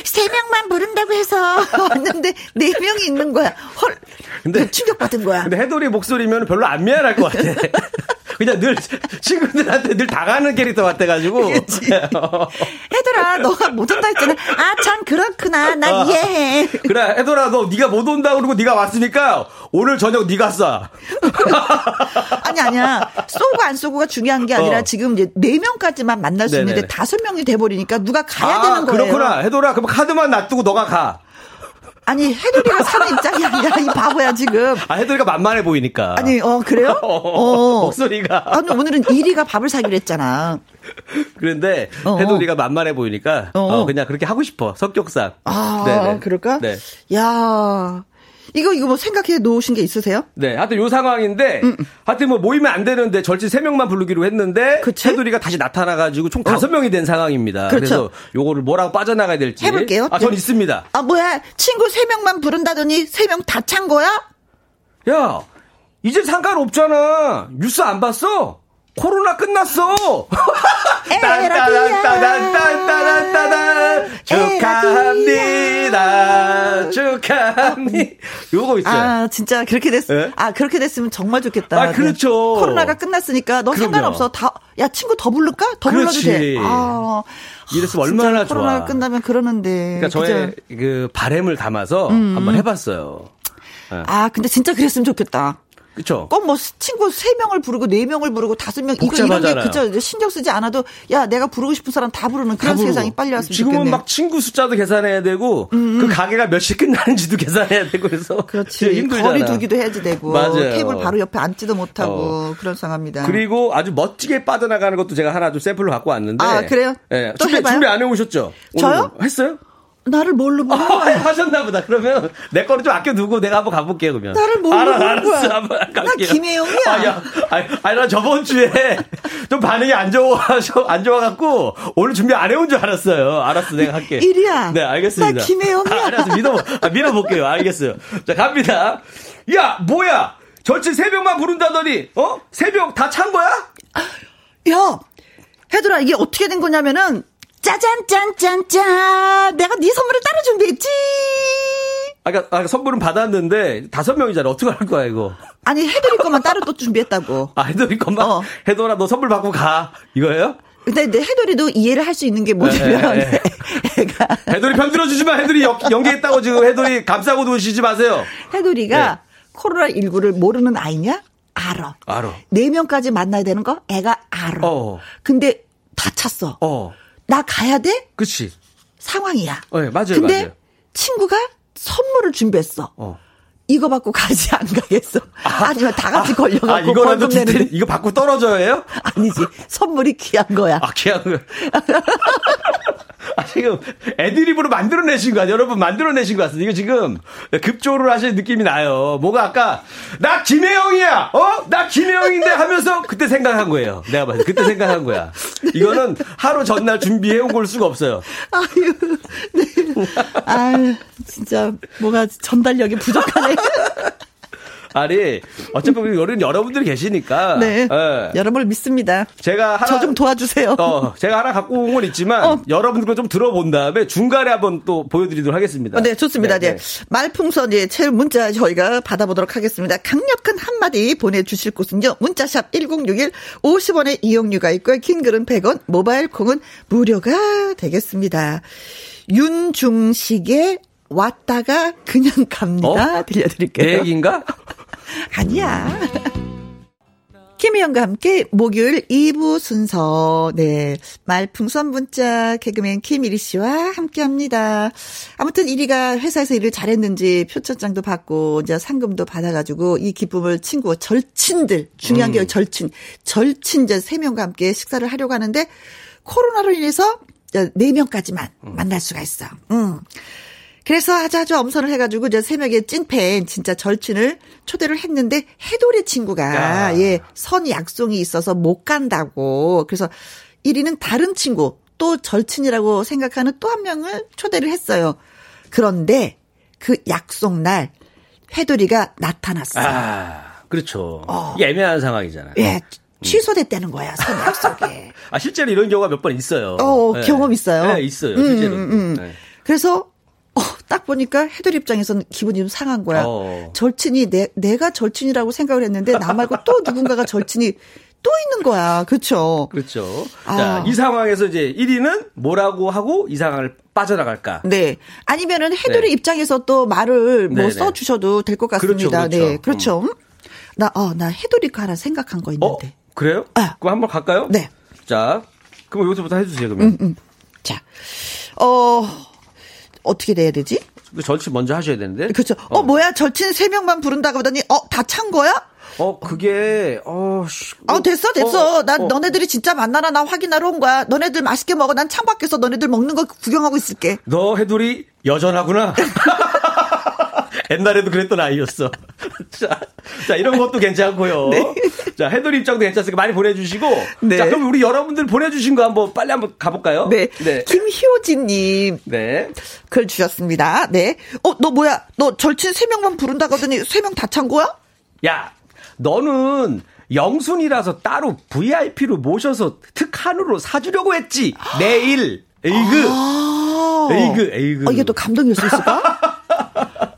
세 명만 부른다고 해서 왔는데 네 명이 있는 거야. 헐. 근데 충격받은 거야. 근데 해돌이 목소리면 별로 안 미안할 것 같아. 그냥 늘 친구들한테 늘 당하는 캐릭터 같아가지고. 해돌아, 너가 못 온다 했잖아. 아, 참 그렇구나. 난 어. 이해해. 그래, 해돌아, 너 네가 못 온다 그러고 네가 왔으니까 오늘 저녁 네가 쏴. 아니 아니야. 쏘고 안 쏘고가 중요한 게 아니라 어. 지금 이제 네 명까지만 만날 수 네네네. 있는데 다섯 명이 돼 버리니까 누가 가야 아, 되는 거예요. 그렇구나. 해돌아, 그럼 카드만 놔두고 너가 가. 아니 해돌이가 사는 입장이 아니라 이 바보야 지금. 아 해돌이가 만만해 보이니까. 아니 어 그래요? 어. 목소리가. 아니 오늘은 1위가 밥을 사기로 했잖아. 그런데 어, 어. 해돌이가 만만해 보이니까 어, 어, 그냥 그렇게 하고 싶어 성격상. 아 네네. 그럴까? 네. 야 이거 이거 뭐 생각해 놓으신 게 있으세요? 네, 하여튼 요 상황인데 음. 하여튼 뭐 모이면 안 되는데 절친 3 명만 부르기로 했는데 그치? 해돌이가 다시 나타나 가지고 총 5명이 어. 된 상황입니다. 그렇죠. 그래서 요거를 뭐라고 빠져나가야 될지 해 볼게요. 아, 전 네. 있습니다. 아, 뭐야? 친구 3 명만 부른다더니 3 명 다 찬 거야? 야, 이제 상관 없잖아. 뉴스 안 봤어? 코로나 끝났어. 딴따단따단따단따단 축하합니다. 축하합니다. 요거 있어요. 아 진짜 그렇게 됐. 네? 아 그렇게 됐으면 정말 좋겠다. 아 그렇죠. 네. 코로나가 끝났으니까 너 그럼요. 상관없어. 다 야 친구 더 부를까? 더 그렇지. 불러도 돼. 아. 이랬으면 얼마나 좋아. 코로나가 끝나면 그러는데. 그러니까 저의 그죠? 그 바램을 담아서 음. 한번 해봤어요. 네. 아 근데 진짜 그랬으면 좋겠다. 그쵸. 꼭뭐 친구 3명을 부르고 4명을 부르고 5명 이거 이런 게 그쵸. 신경 쓰지 않아도 야, 내가 부르고 싶은 사람 다 부르는 그런 다 세상이 빨리 왔으면 지금은 좋겠네요. 막 친구 숫자도 계산해야 되고 음, 음. 그 가게가 몇 시 끝나는지도 계산해야 되고 그래서 그렇지. 힘들잖아. 거리 두기도 해야지 되고 맞아요. 테이블 바로 옆에 앉지도 못하고 어. 그런 상황입니다. 그리고 아주 멋지게 빠져나가는 것도 제가 하나 좀 샘플로 갖고 왔는데 아, 그래요? 네. 또 준비, 해봐요? 준비 안 해 오셨죠? 저요? 했어요? 나를 뭘로 보는 아, 거야? 하셨나 보다. 그러면 내 거를 좀 아껴 두고 내가 한번 가볼게요, 그러면. 나를 뭘로 알아, 보는 거야? 알았어, 한번 나 김혜영이야. 아, 야, 아니, 아니, 나 저번 주에 좀 반응이 안 좋아서, 안 좋아갖고, 오늘 준비 안 해온 줄 알았어요. 알았어, 내가 할게. 일이야. 네, 알겠습니다. 나 김혜영이야. 아, 알았어, 믿어, 아, 믿어볼게요. 알겠어요. 자, 갑니다. 야, 뭐야? 절친 3명만 부른다더니, 어? 3명 다 찬 거야? 야, 해들아, 이게 어떻게 된 거냐면은, 짜잔, 짠, 짠, 짠. 내가 네 선물을 따로 준비했지. 아까, 아까 선물은 받았는데 다섯 명이잖아. 어떻게 할 거야 이거? 아니 해드릴 것만 따로 또 준비했다고. 아 해드릴 것만. 어. 해도라 너 선물 받고 가 이거예요? 근데, 해돌이도 이해를 할 수 있는 게 뭐냐면 네, 네, 네. 해돌이 편 들어 주지 마. 해돌이 연기했다고 지금 해돌이 감싸고 두시지 마세요. 해돌이가 네. 코로나 19를 모르는 아이냐? 알아. 알아. 네 명까지 만나야 되는 거 애가 알아. 어. 근데 다 찼어. 어. 나 가야 돼? 그치. 상황이야. 어, 네, 맞아요. 근데 맞아요. 친구가 선물을 준비했어. 어. 이거 받고 가지 안 가겠어. 아, 니면다 같이 아, 걸려가고 아, 이거라도 디테일, 이거 받고 떨어져요? 아니지. 선물이 귀한 거야. 아, 귀한 거. 아, 지금 애드립으로 만들어내신 거 아니에요? 여러분 만들어내신 것 같습니다. 이거 지금 급조를 하시는 느낌이 나요. 뭐가 아까 나 김혜영이야. 어? 나 김혜영인데 하면서 그때 생각한 거예요. 내가 봤을 때 그때 생각한 거야. 이거는 하루 전날 준비해 온 걸 수가 없어요. 아유. 네. 아유, 진짜 뭐가 전달력이 부족하네. 아니 어차피 우리 여러분들이 계시니까 네 네. 여러분을 믿습니다. 제가 하나 저 좀 도와주세요. 어 제가 하나 갖고 온 건 있지만 어. 여러분들과 좀 들어본 다음에 중간에 한번 또 보여드리도록 하겠습니다. 어, 네 좋습니다. 네, 네. 말풍선 예제 문자 저희가 받아보도록 하겠습니다. 강력한 한마디 보내주실 곳은요 문자샵 1061 50원의 이용료가 있고요 긴 글은 100원 모바일 콩은 무료가 되겠습니다. 윤중식의 왔다가 그냥 갑니다. 어? 들려드릴게요. 내 얘기인가? 아니야. 김희영과 함께 목요일 2부 순서, 네. 말풍선 문자 개그맨 김일희 씨와 함께 합니다. 아무튼 1위가 회사에서 일을 잘했는지 표창장도 받고, 이제 상금도 받아가지고 이 기쁨을 친구, 절친들, 중요한 게 음. 절친, 절친제 3명과 함께 식사를 하려고 하는데, 코로나로 인해서 4명까지만 음. 만날 수가 있어. 음. 그래서 아주 아주 엄선을 해가지고 저 새벽에 찐팬 진짜 절친을 초대를 했는데 해돌이 친구가 야. 예, 선 약속이 있어서 못 간다고. 그래서 1위는 다른 친구 또 절친이라고 생각하는 또 한 명을 초대를 했어요. 그런데 그 약속 날 해돌이가 나타났어요. 아, 그렇죠. 어. 애매한 상황이잖아요. 예. 취소됐다는 거야, 선 약속에. 아, 실제로 이런 경우가 몇 번 있어요. 어, 네. 경험 있어요. 네, 있어요. 실제로. 음, 음, 음. 네. 그래서 어, 딱 보니까 해돌 입장에서는 기분이 좀 상한 거야. 어. 절친이 내, 내가 절친이라고 생각을 했는데 나 말고 또 누군가가 절친이 또 있는 거야. 그렇죠. 그렇죠. 아. 자, 이 상황에서 이제 1위는 뭐라고 하고 이 상황을 빠져나갈까? 네. 아니면은 해돌이 네. 입장에서 또 말을 뭐 써 주셔도 될 것 같습니다. 그렇죠, 그렇죠. 네. 그렇죠. 음. 나, 어, 나 해돌이 거 하나 생각한 거 있는데. 어? 그래요? 아. 그럼 한번 갈까요? 네. 자, 그럼 여기서부터 해 주세요, 그러면. 음, 음. 자, 어, 어떻게 돼야 되지? 절친 먼저 하셔야 되는데. 그렇죠. 어, 어 뭐야, 절친 3명만 부른다고 하더니, 어, 다 찬 거야? 어, 그게, 어, 씨. 어, 됐어, 됐어. 어, 난 어. 너네들이 진짜 만나나 나 확인하러 온 거야. 너네들 맛있게 먹어. 난 창밖에서 너네들 먹는 거 구경하고 있을게. 너 해돌이 여전하구나. 옛날에도 그랬던 아이였어. 자, 자, 이런 것도 괜찮고요. 네. 자, 해돌이 입장도 괜찮으니까 많이 보내주시고. 네. 자, 그럼 우리 여러분들 보내주신 거 한번 빨리 한번 가볼까요? 네. 네. 김효진님. 네. 글 주셨습니다. 네. 어, 너 뭐야? 너 절친 3명만 부른다고 하더니 3명 다 찬 거야? 야, 너는 영순이라서 따로 VIP로 모셔서 특한으로 사주려고 했지. 내일. 에이그. 아~ 에이그, 에이그. 어, 이게 또 감동일 수 있을까?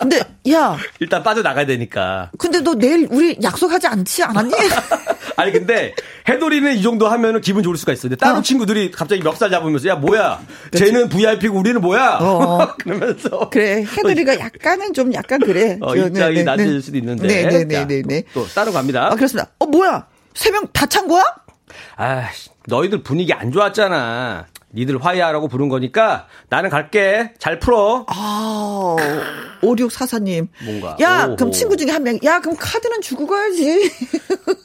근데 야 일단 빠져 나가야 되니까. 근데 너 내일 우리 약속하지 않지 않았니? 아니 근데 해돌이는 이 정도 하면은 기분 좋을 수가 있어. 근데 다른 어. 친구들이 갑자기 멱살 잡으면서 야 뭐야? 그치? 쟤는 VIP고 우리는 뭐야? 어. 그러면서 그래 해돌이가 약간은 좀 약간 그래. 어, 입장이 네, 네, 낮을 네. 수도 있는데. 네네네네. 네, 네, 또, 또 따로 갑니다. 아 그렇습니다. 어 뭐야? 세 명 다 찬 거야? 아 너희들 분위기 안 좋았잖아. 니들 화해하라고 부른 거니까 나는 갈게. 잘 풀어. 아, 5644님. 뭔가. 야, 오호. 그럼 친구 중에 한 명. 야, 그럼 카드는 주고 가야지.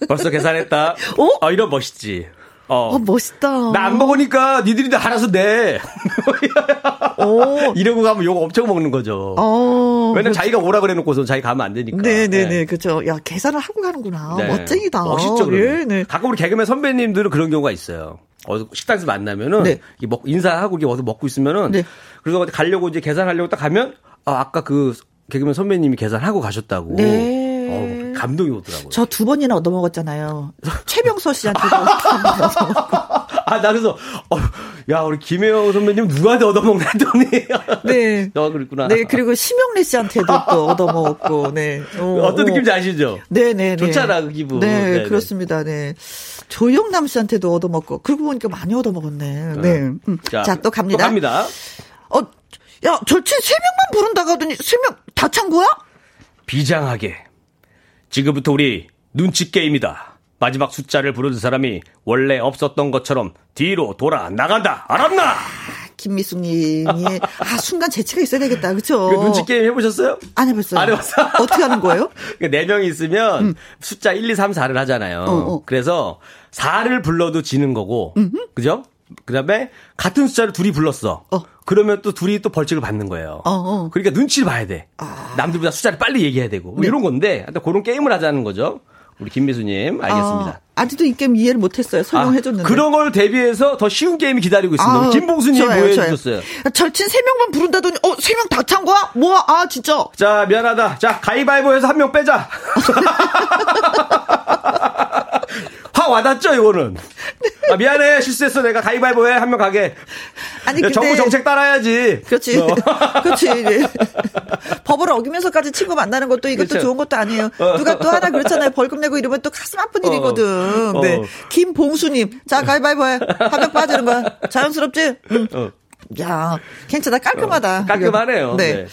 벌써 계산했다. 어? 어, 이런 멋있지. 어. 어 멋있다. 나 안 먹으니까 니들이 다 알아서 내. 어. 이러고 가면 욕 엄청 먹는 거죠. 어. 왜냐면 자기가 오라 그래 놓고서 자기 가면 안 되니까. 네네네. 네. 그죠. 야, 계산을 하고 가는구나. 네. 멋쟁이다. 멋있죠. 예, 네. 가끔 우리 개그맨 선배님들은 그런 경우가 있어요. 어디 식당에서 만나면은 네. 먹 인사하고 이게 어디 먹고 있으면은 네. 그래서 가려고 이제 계산하려고 딱 가면 아 아까 그 개그맨 선배님이 계산하고 가셨다고. 네. 어, 감동이 오더라고요. 저 두 번이나 얻어먹었잖아요. 최병서 씨한테도 아, 나 그래서, 어, 야, 우리 김혜영 선배님 누구한테 얻어먹나 했더니. 네. 너 그랬구나. 네, 그리고 심영래 씨한테도 또 얻어먹었고, 네. 어, 어떤 느낌인지 아시죠? 네네. 네, 좋잖아, 그 기분. 네, 네네. 네. 그렇습니다. 네. 조영남 씨한테도 얻어먹고, 그러고 보니까 많이 얻어먹었네. 네. 음. 자, 자, 또 갑니다. 또 갑니다. 어, 야, 절친 3명만 부른다고 하더니 3명 다 찬 거야? 비장하게. 지금부터 우리 눈치 게임이다. 마지막 숫자를 부르는 사람이 원래 없었던 것처럼 뒤로 돌아 나간다. 알았나? 아, 김미숙님이 아 순간 재치가 있어야 되겠다, 그렇죠? 그 눈치 게임 해보셨어요? 안 해봤어요. 안 해봤어? 어떻게 하는 거예요? 그네 명이 있으면 음. 숫자 1, 2, 3, 4를 하잖아요. 어, 어. 그래서 4를 불러도 지는 거고, 음흠. 그죠? 그다음에 같은 숫자를 둘이 불렀어. 어. 그러면 또 둘이 또 벌칙을 받는 거예요. 어, 어. 그러니까 눈치를 봐야 돼. 아. 남들보다 숫자를 빨리 얘기해야 되고 뭐 네. 이런 건데 그런 게임을 하자는 거죠. 우리 김미수님 알겠습니다. 아, 직도이 게임 이해를 못했어요. 설명해줬는데. 아, 그런 걸 대비해서 더 쉬운 게임이 기다리고 있습니다. 아, 김봉수님 보여주셨어요. 절친 3 명만 부른다더니 어 3 명 다 찬 거야? 뭐야? 아 진짜. 자 미안하다. 자 가위바위보해서 한 명 빼자. 확 와닿죠, 이거는. 아, 미안해, 실수했어. 내가 가위바위보 해. 한 명 가게. 아니, 근데... 정부 정책 따라야지. 그렇지. 어. 그렇지. 네. 법을 어기면서까지 친구 만나는 것도 이것도 그렇죠. 좋은 것도 아니에요. 어. 누가 또 하나 그렇잖아요. 벌금 내고 이러면 또 가슴 아픈 어. 일이거든. 네. 어. 김봉수님. 자, 가위바위보 해. 한 명 빠지는 거야. 자연스럽지? 응. 어. 야, 괜찮아. 깔끔하다. 어, 깔끔하네요. 네. 네.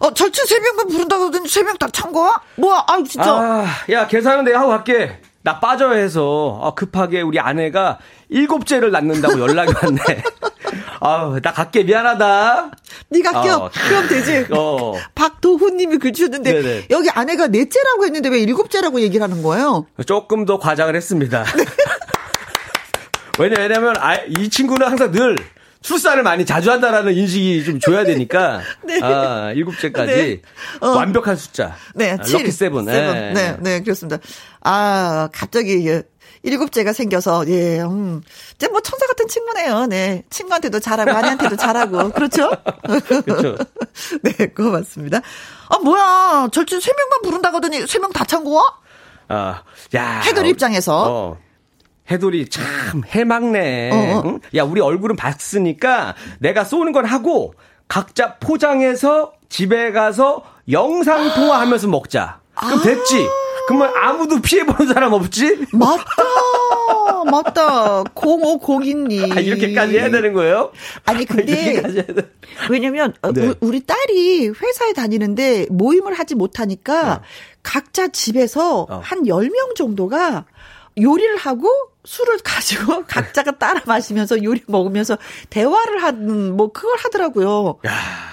어, 절친 3명만 부른다고 하더니 3명 다찬 거야? 뭐야? 아, 진짜. 아, 야, 계산은 내가 하고 갈게. 나 빠져 해서 어, 급하게 우리 아내가 일곱째를 낳는다고 연락이 왔네. 아우, 나 갈게 미안하다. 네가 껴. 어. 그럼 되지. 어. 박도훈님이 글 주셨는데 네네. 여기 아내가 넷째라고 했는데 왜 일곱째라고 얘기를 하는 거예요? 조금 더 과장을 했습니다. 왜냐 왜냐면 아, 이 친구는 항상 늘 출산을 많이 자주 한다라는 인식이 좀 줘야 되니까. 네. 아, 일곱째까지 네. 어. 완벽한 숫자. 네, 아, 럭키 세븐. 네. 네, 네, 그렇습니다. 아, 갑자기 일곱째가 생겨서 예, 음, 이제 뭐 천사 같은 친구네요. 네, 친구한테도 잘하고 아내한테도 잘하고 그렇죠? 그렇죠. 네, 고맙습니다. 아 뭐야, 절친 세 명만 부른다고 하더니 세 명 다 찬 거야? 아, 야. 해돌 입장에서. 어. 해돌이 참 해맑네. 어, 어. 응? 야, 우리 얼굴은 봤으니까 내가 쏘는 건 하고 각자 포장해서 집에 가서 영상 통화하면서 먹자. 그럼 됐지. 그러면 아무도 피해보는 사람 없지? 맞다. 맞다. 0502님. 아, 이렇게까지 해야 되는 거예요? 아니, 근데. 왜냐면, 어, 네. 우리 딸이 회사에 다니는데 모임을 하지 못하니까 어. 각자 집에서 어. 한 10명 정도가 요리를 하고 술을 가지고 각자가 따라 마시면서 요리 먹으면서 대화를 하는 뭐 그걸 하더라고요. 야.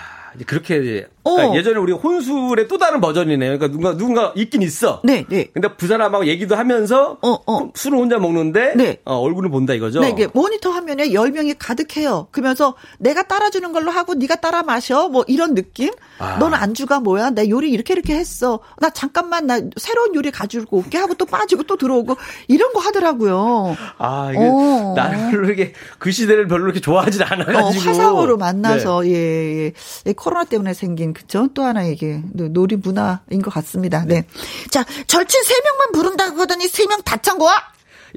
그렇게 그러니까 어. 예전에 우리 혼술의 또 다른 버전이네요. 그러니까 누군가 누군가 있긴 있어. 네, 네. 근데 그 사람하고 얘기도 하면서 어, 어. 술을 혼자 먹는데 네. 어, 얼굴을 본다 이거죠. 네, 이게 모니터 화면에 10명이 가득해요. 그러면서 내가 따라주는 걸로 하고 네가 따라 마셔. 뭐 이런 느낌? 아. 너는 안주가 뭐야? 내 요리 이렇게 이렇게 했어. 나 잠깐만 나 새로운 요리 가지고 올게 하고 또 빠지고 또 들어오고 이런 거 하더라고요. 아, 이게 어. 별로 이렇게 그 시대를 별로 이렇게 좋아하진 않아 가지고. 어, 화상으로 만나서 네. 예, 예. 코로나 때문에 생긴 그쵸? 또 하나 이게 놀이 문화인 것 같습니다. 네. 자, 절친 3명만 부른다고 하더니 3명 다 찬 거야?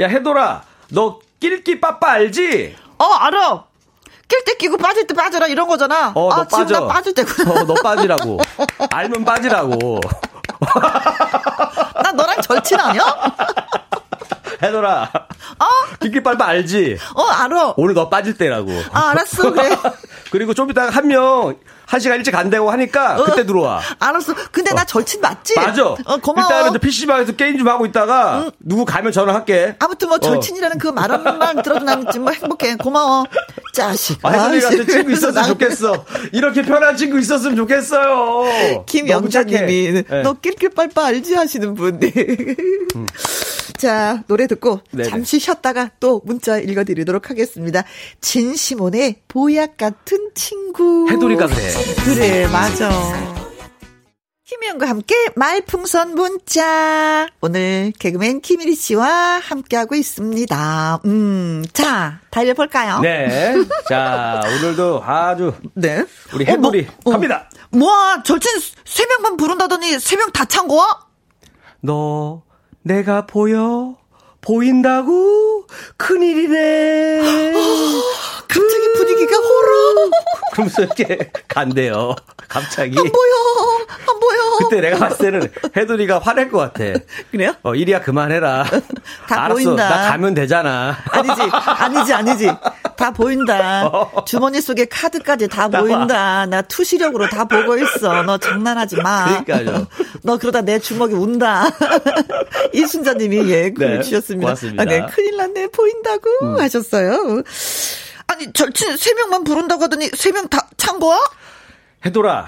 야, 해돌아, 너 낄끼 빠빠 알지? 어, 알아. 낄때 끼고 빠질 때 빠져라 이런 거잖아. 어, 너 아, 빠져. 지금 나 빠질 때구나. 어, 너 빠지라고. 알면 빠지라고. 나 너랑 절친 아니야? 해돌아. 어? 낄끼 빠빠 알지? 어, 알아. 오늘 너 빠질 때라고. 아, 알았어. 그래. 그리고 좀 이따가 한 명, 한 시간 일찍 간다고 하니까 어, 그때 들어와. 알았어. 근데 어. 나 절친 맞지? 맞아. 어, 고마워. 일단은 이제 PC방에서 게임 좀 하고 있다가 응. 누구 가면 전화할게. 아무튼 뭐 어. 절친이라는 그 말만 들어도 나는 지금 뭐 행복해. 고마워. 자식. 아이들이 같은 친구 있었으면 좋겠어. 이렇게 편한 친구 있었으면 좋겠어요. 김영자님이 네. 너 낄낄빨빠 알지 하시는 분. 네. 음. 자, 노래 듣고 네네. 잠시 쉬었다가 또 문자 읽어드리도록 하겠습니다. 진시몬의 보약 같은 친구. 해돌이가 그래. 그래, 맞아. 김희영과 함께 말풍선 문자. 오늘 개그맨 김일희 씨와 함께하고 있습니다. 음, 자, 달려볼까요? 네. 자, 오늘도 아주. 네. 우리 해돌이 어, 뭐, 갑니다. 어, 뭐야, 절친 세 명만 부른다더니 세 명 다 찬 거야? 너, 내가 보여? 보인다고? 큰일이네. 갑자기 분위기가 호러. 그러면서 이렇게 간대요. 갑자기. 안 보여. 안 보여. 그때 내가 봤을 때는 해돌이가 화낼 것 같아. 그래요? 어, 이리야 그만해라. 다 알았어. 보인다. 나 가면 되잖아. 아니지. 아니지, 아니지. 다 보인다. 어. 주머니 속에 카드까지 다 보인다. 나 투시력으로 다 보고 있어. 너 장난하지 마. 그러니까요. 너 그러다 내 주먹이 운다. 이순자님이 예, 글을 네, 주셨습니다. 고맙습니다. 아, 네, 큰일 났네. 보인다고 음. 하셨어요. 아니, 절친 세 명만 부른다고 하더니 세 명 다 찬 거야? 해돌아,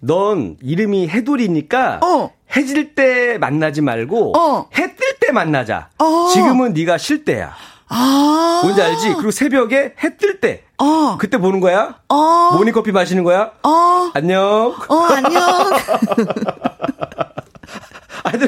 넌 이름이 해돌이니까 어. 해질 때 만나지 말고 어. 해뜰 때 만나자. 어. 지금은 네가 쉴 때야. 아. 뭔지 알지? 그리고 새벽에 해 뜰 때. 어. 그때 보는 거야? 어. 모닝커피 마시는 거야? 어. 안녕. 어, 안녕. 하여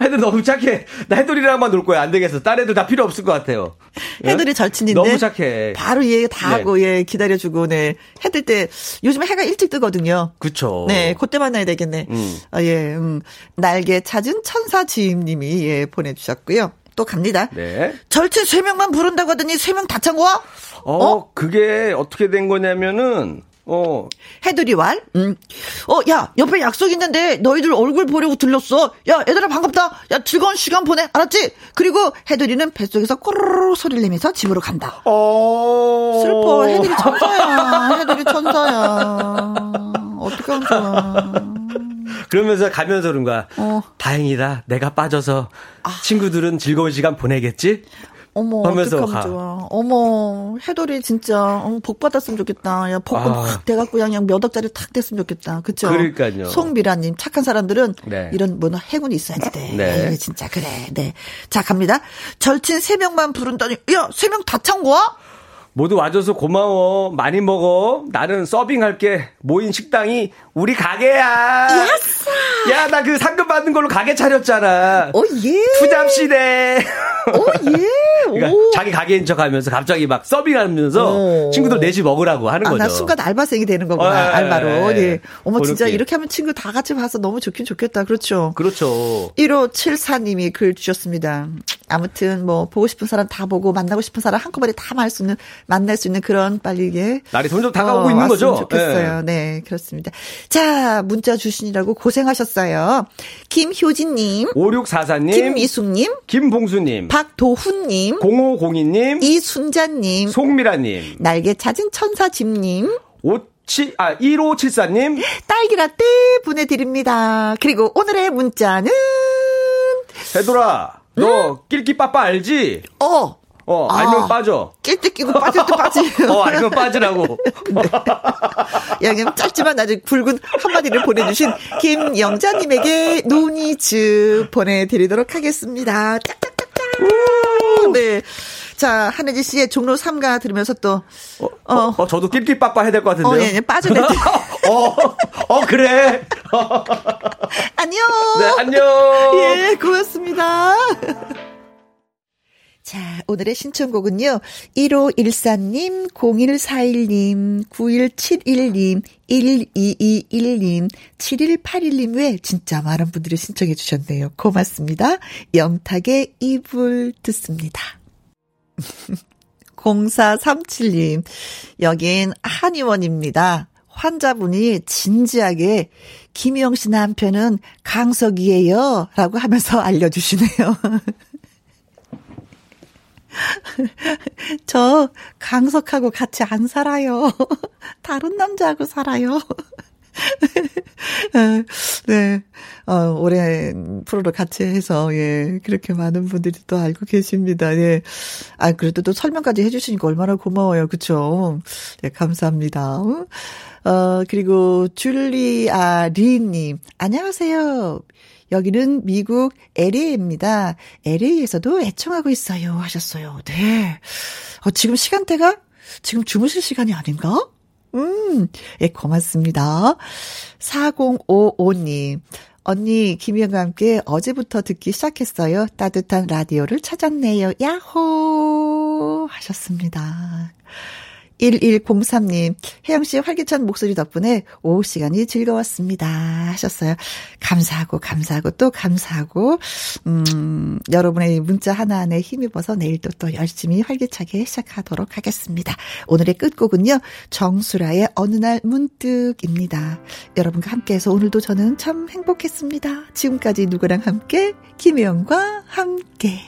튼, 하여튼 너무 착해. 나 해돌이랑만 놀 거야. 안 되겠어. 딴 애들 다 필요 없을 것 같아요. 해돌이 절친인데. 너무 착해. 바로 얘다 하고, 네. 얘 기다려주고, 네. 해뜰 때, 요즘 해가 일찍 뜨거든요. 그쵸. 네, 그때 만나야 되겠네. 음. 아, 예, 음. 날개 찾은 천사 지임님이, 예, 보내주셨고요. 또 갑니다. 네. 절친 3명만 부른다고 하더니 3명 다 찬 거야? 어, 어, 그게 어떻게 된 거냐면은, 어. 해들이 왈? 응. 어, 야, 옆에 약속 있는데 너희들 얼굴 보려고 들렸어. 야, 얘들아 반갑다. 야, 즐거운 시간 보내. 알았지? 그리고 해들이는 뱃속에서 꼬르르 소리를 내면서 집으로 간다. 어. 슬퍼. 해들이 천사야. 해들이 천사야. 어떻게 하면 좋아. 그러면서 가면서 그런 거야. 어. 다행이다. 내가 빠져서 아. 친구들은 즐거운 시간 보내겠지? 어머, 하면서 가. 좋아. 어머, 해돌이 진짜 어, 복 받았으면 좋겠다. 야, 복고 아. 막 돼갖고 그냥 몇 억짜리 탁 됐으면 좋겠다. 그쵸? 그러니까요. 송미라님 착한 사람들은 네. 이런 뭐 행운이 있어야지 돼. 네. 에이, 진짜 그래. 네. 자 갑니다. 절친 세 명만 부른다니. 야, 세 명 다 찬 거야? 모두 와줘서 고마워. 많이 먹어. 나는 서빙할게. 모인 식당이 우리 가게야. 야싸. 야, 나 그 상금 받는 걸로 가게 차렸잖아. 오, 예. 투잡시대. 오, 예. 그러니까 오. 자기 가게인 척 하면서 갑자기 막 서빙하면서 오. 친구들 넷이 먹으라고 하는 아, 거죠. 나 순간 알바생이 되는 거구나. 어, 알바로. 예. 예. 어머, 진짜 이렇게 하면 친구 다 같이 봐서 너무 좋긴 좋겠다. 그렇죠. 그렇죠. 1574님이 글 주셨습니다. 아무튼 뭐 보고 싶은 사람 다 보고 만나고 싶은 사람 한꺼번에 다 말 수 있는 만날 수 있는 그런 빨리 게 날이 점점 다가오고 어, 있는 거죠. 좋겠어요. 네. 네, 그렇습니다. 자, 문자 주시느라고 고생하셨어요. 김효진님, 5644님, 김미숙님, 김봉수님, 박도훈님, 0502님, 이순자님, 송미라님, 날개 찾은 천사집님, 57, 아, 1574님, 딸기라떼 보내드립니다. 그리고 오늘의 문자는, 해돌아, 너 음? 낄끼 빠빠 알지? 어. 어, 알면 아, 빠져. 낄 때 끼고 빠질 때 빠지. 어, 알면 빠지라고. 네. 야, 그냥 짧지만 아주 굵은 한마디를 보내주신 김영자님에게 노니즈 보내드리도록 하겠습니다. 짝짝짝짝. 네. 자, 한혜지 씨의 종로 3가 들으면서 또, 어, 어, 어 저도 낄낄빠빠 해야 될 것 같은데요. 어, 예, 예, 빠져낼 때. 어, 어, 그래. 안녕. 네, 안녕. 예, 고맙습니다. 자, 오늘의 신청곡은요. 1514님, 0141님, 9171님, 1221님, 7181님 외 진짜 많은 분들이 신청해 주셨네요. 고맙습니다. 영탁의 이불 듣습니다. 0437님, 여긴 한의원입니다. 환자분이 진지하게 김영 씨 남편은 강석이에요. 라고 하면서 알려주시네요. 저 강석하고 같이 안 살아요. 다른 남자하고 살아요. 네. 어, 올해 프로를 같이 해서, 예, 그렇게 많은 분들이 또 알고 계십니다. 예. 아, 그래도 또 설명까지 해주시니까 얼마나 고마워요. 그쵸? 네, 감사합니다. 어, 그리고 줄리아 리님, 안녕하세요. 여기는 미국 LA입니다. LA에서도 애청하고 있어요. 하셨어요. 네. 어, 지금 시간대가 지금 주무실 시간이 아닌가? 음, 예, 고맙습니다. 4055님. 언니, 김희영과 함께 어제부터 듣기 시작했어요. 따뜻한 라디오를 찾았네요. 야호! 하셨습니다. 1103님, 혜영씨 활기찬 목소리 덕분에 오후 시간이 즐거웠습니다. 하셨어요. 감사하고, 감사하고, 또 감사하고, 음, 여러분의 문자 하나하나에 힘입어서 내일도 또 열심히 활기차게 시작하도록 하겠습니다. 오늘의 끝곡은요, 정수라의 어느 날 문득입니다. 여러분과 함께해서 오늘도 저는 참 행복했습니다. 지금까지 누구랑 함께, 김혜영과 함께.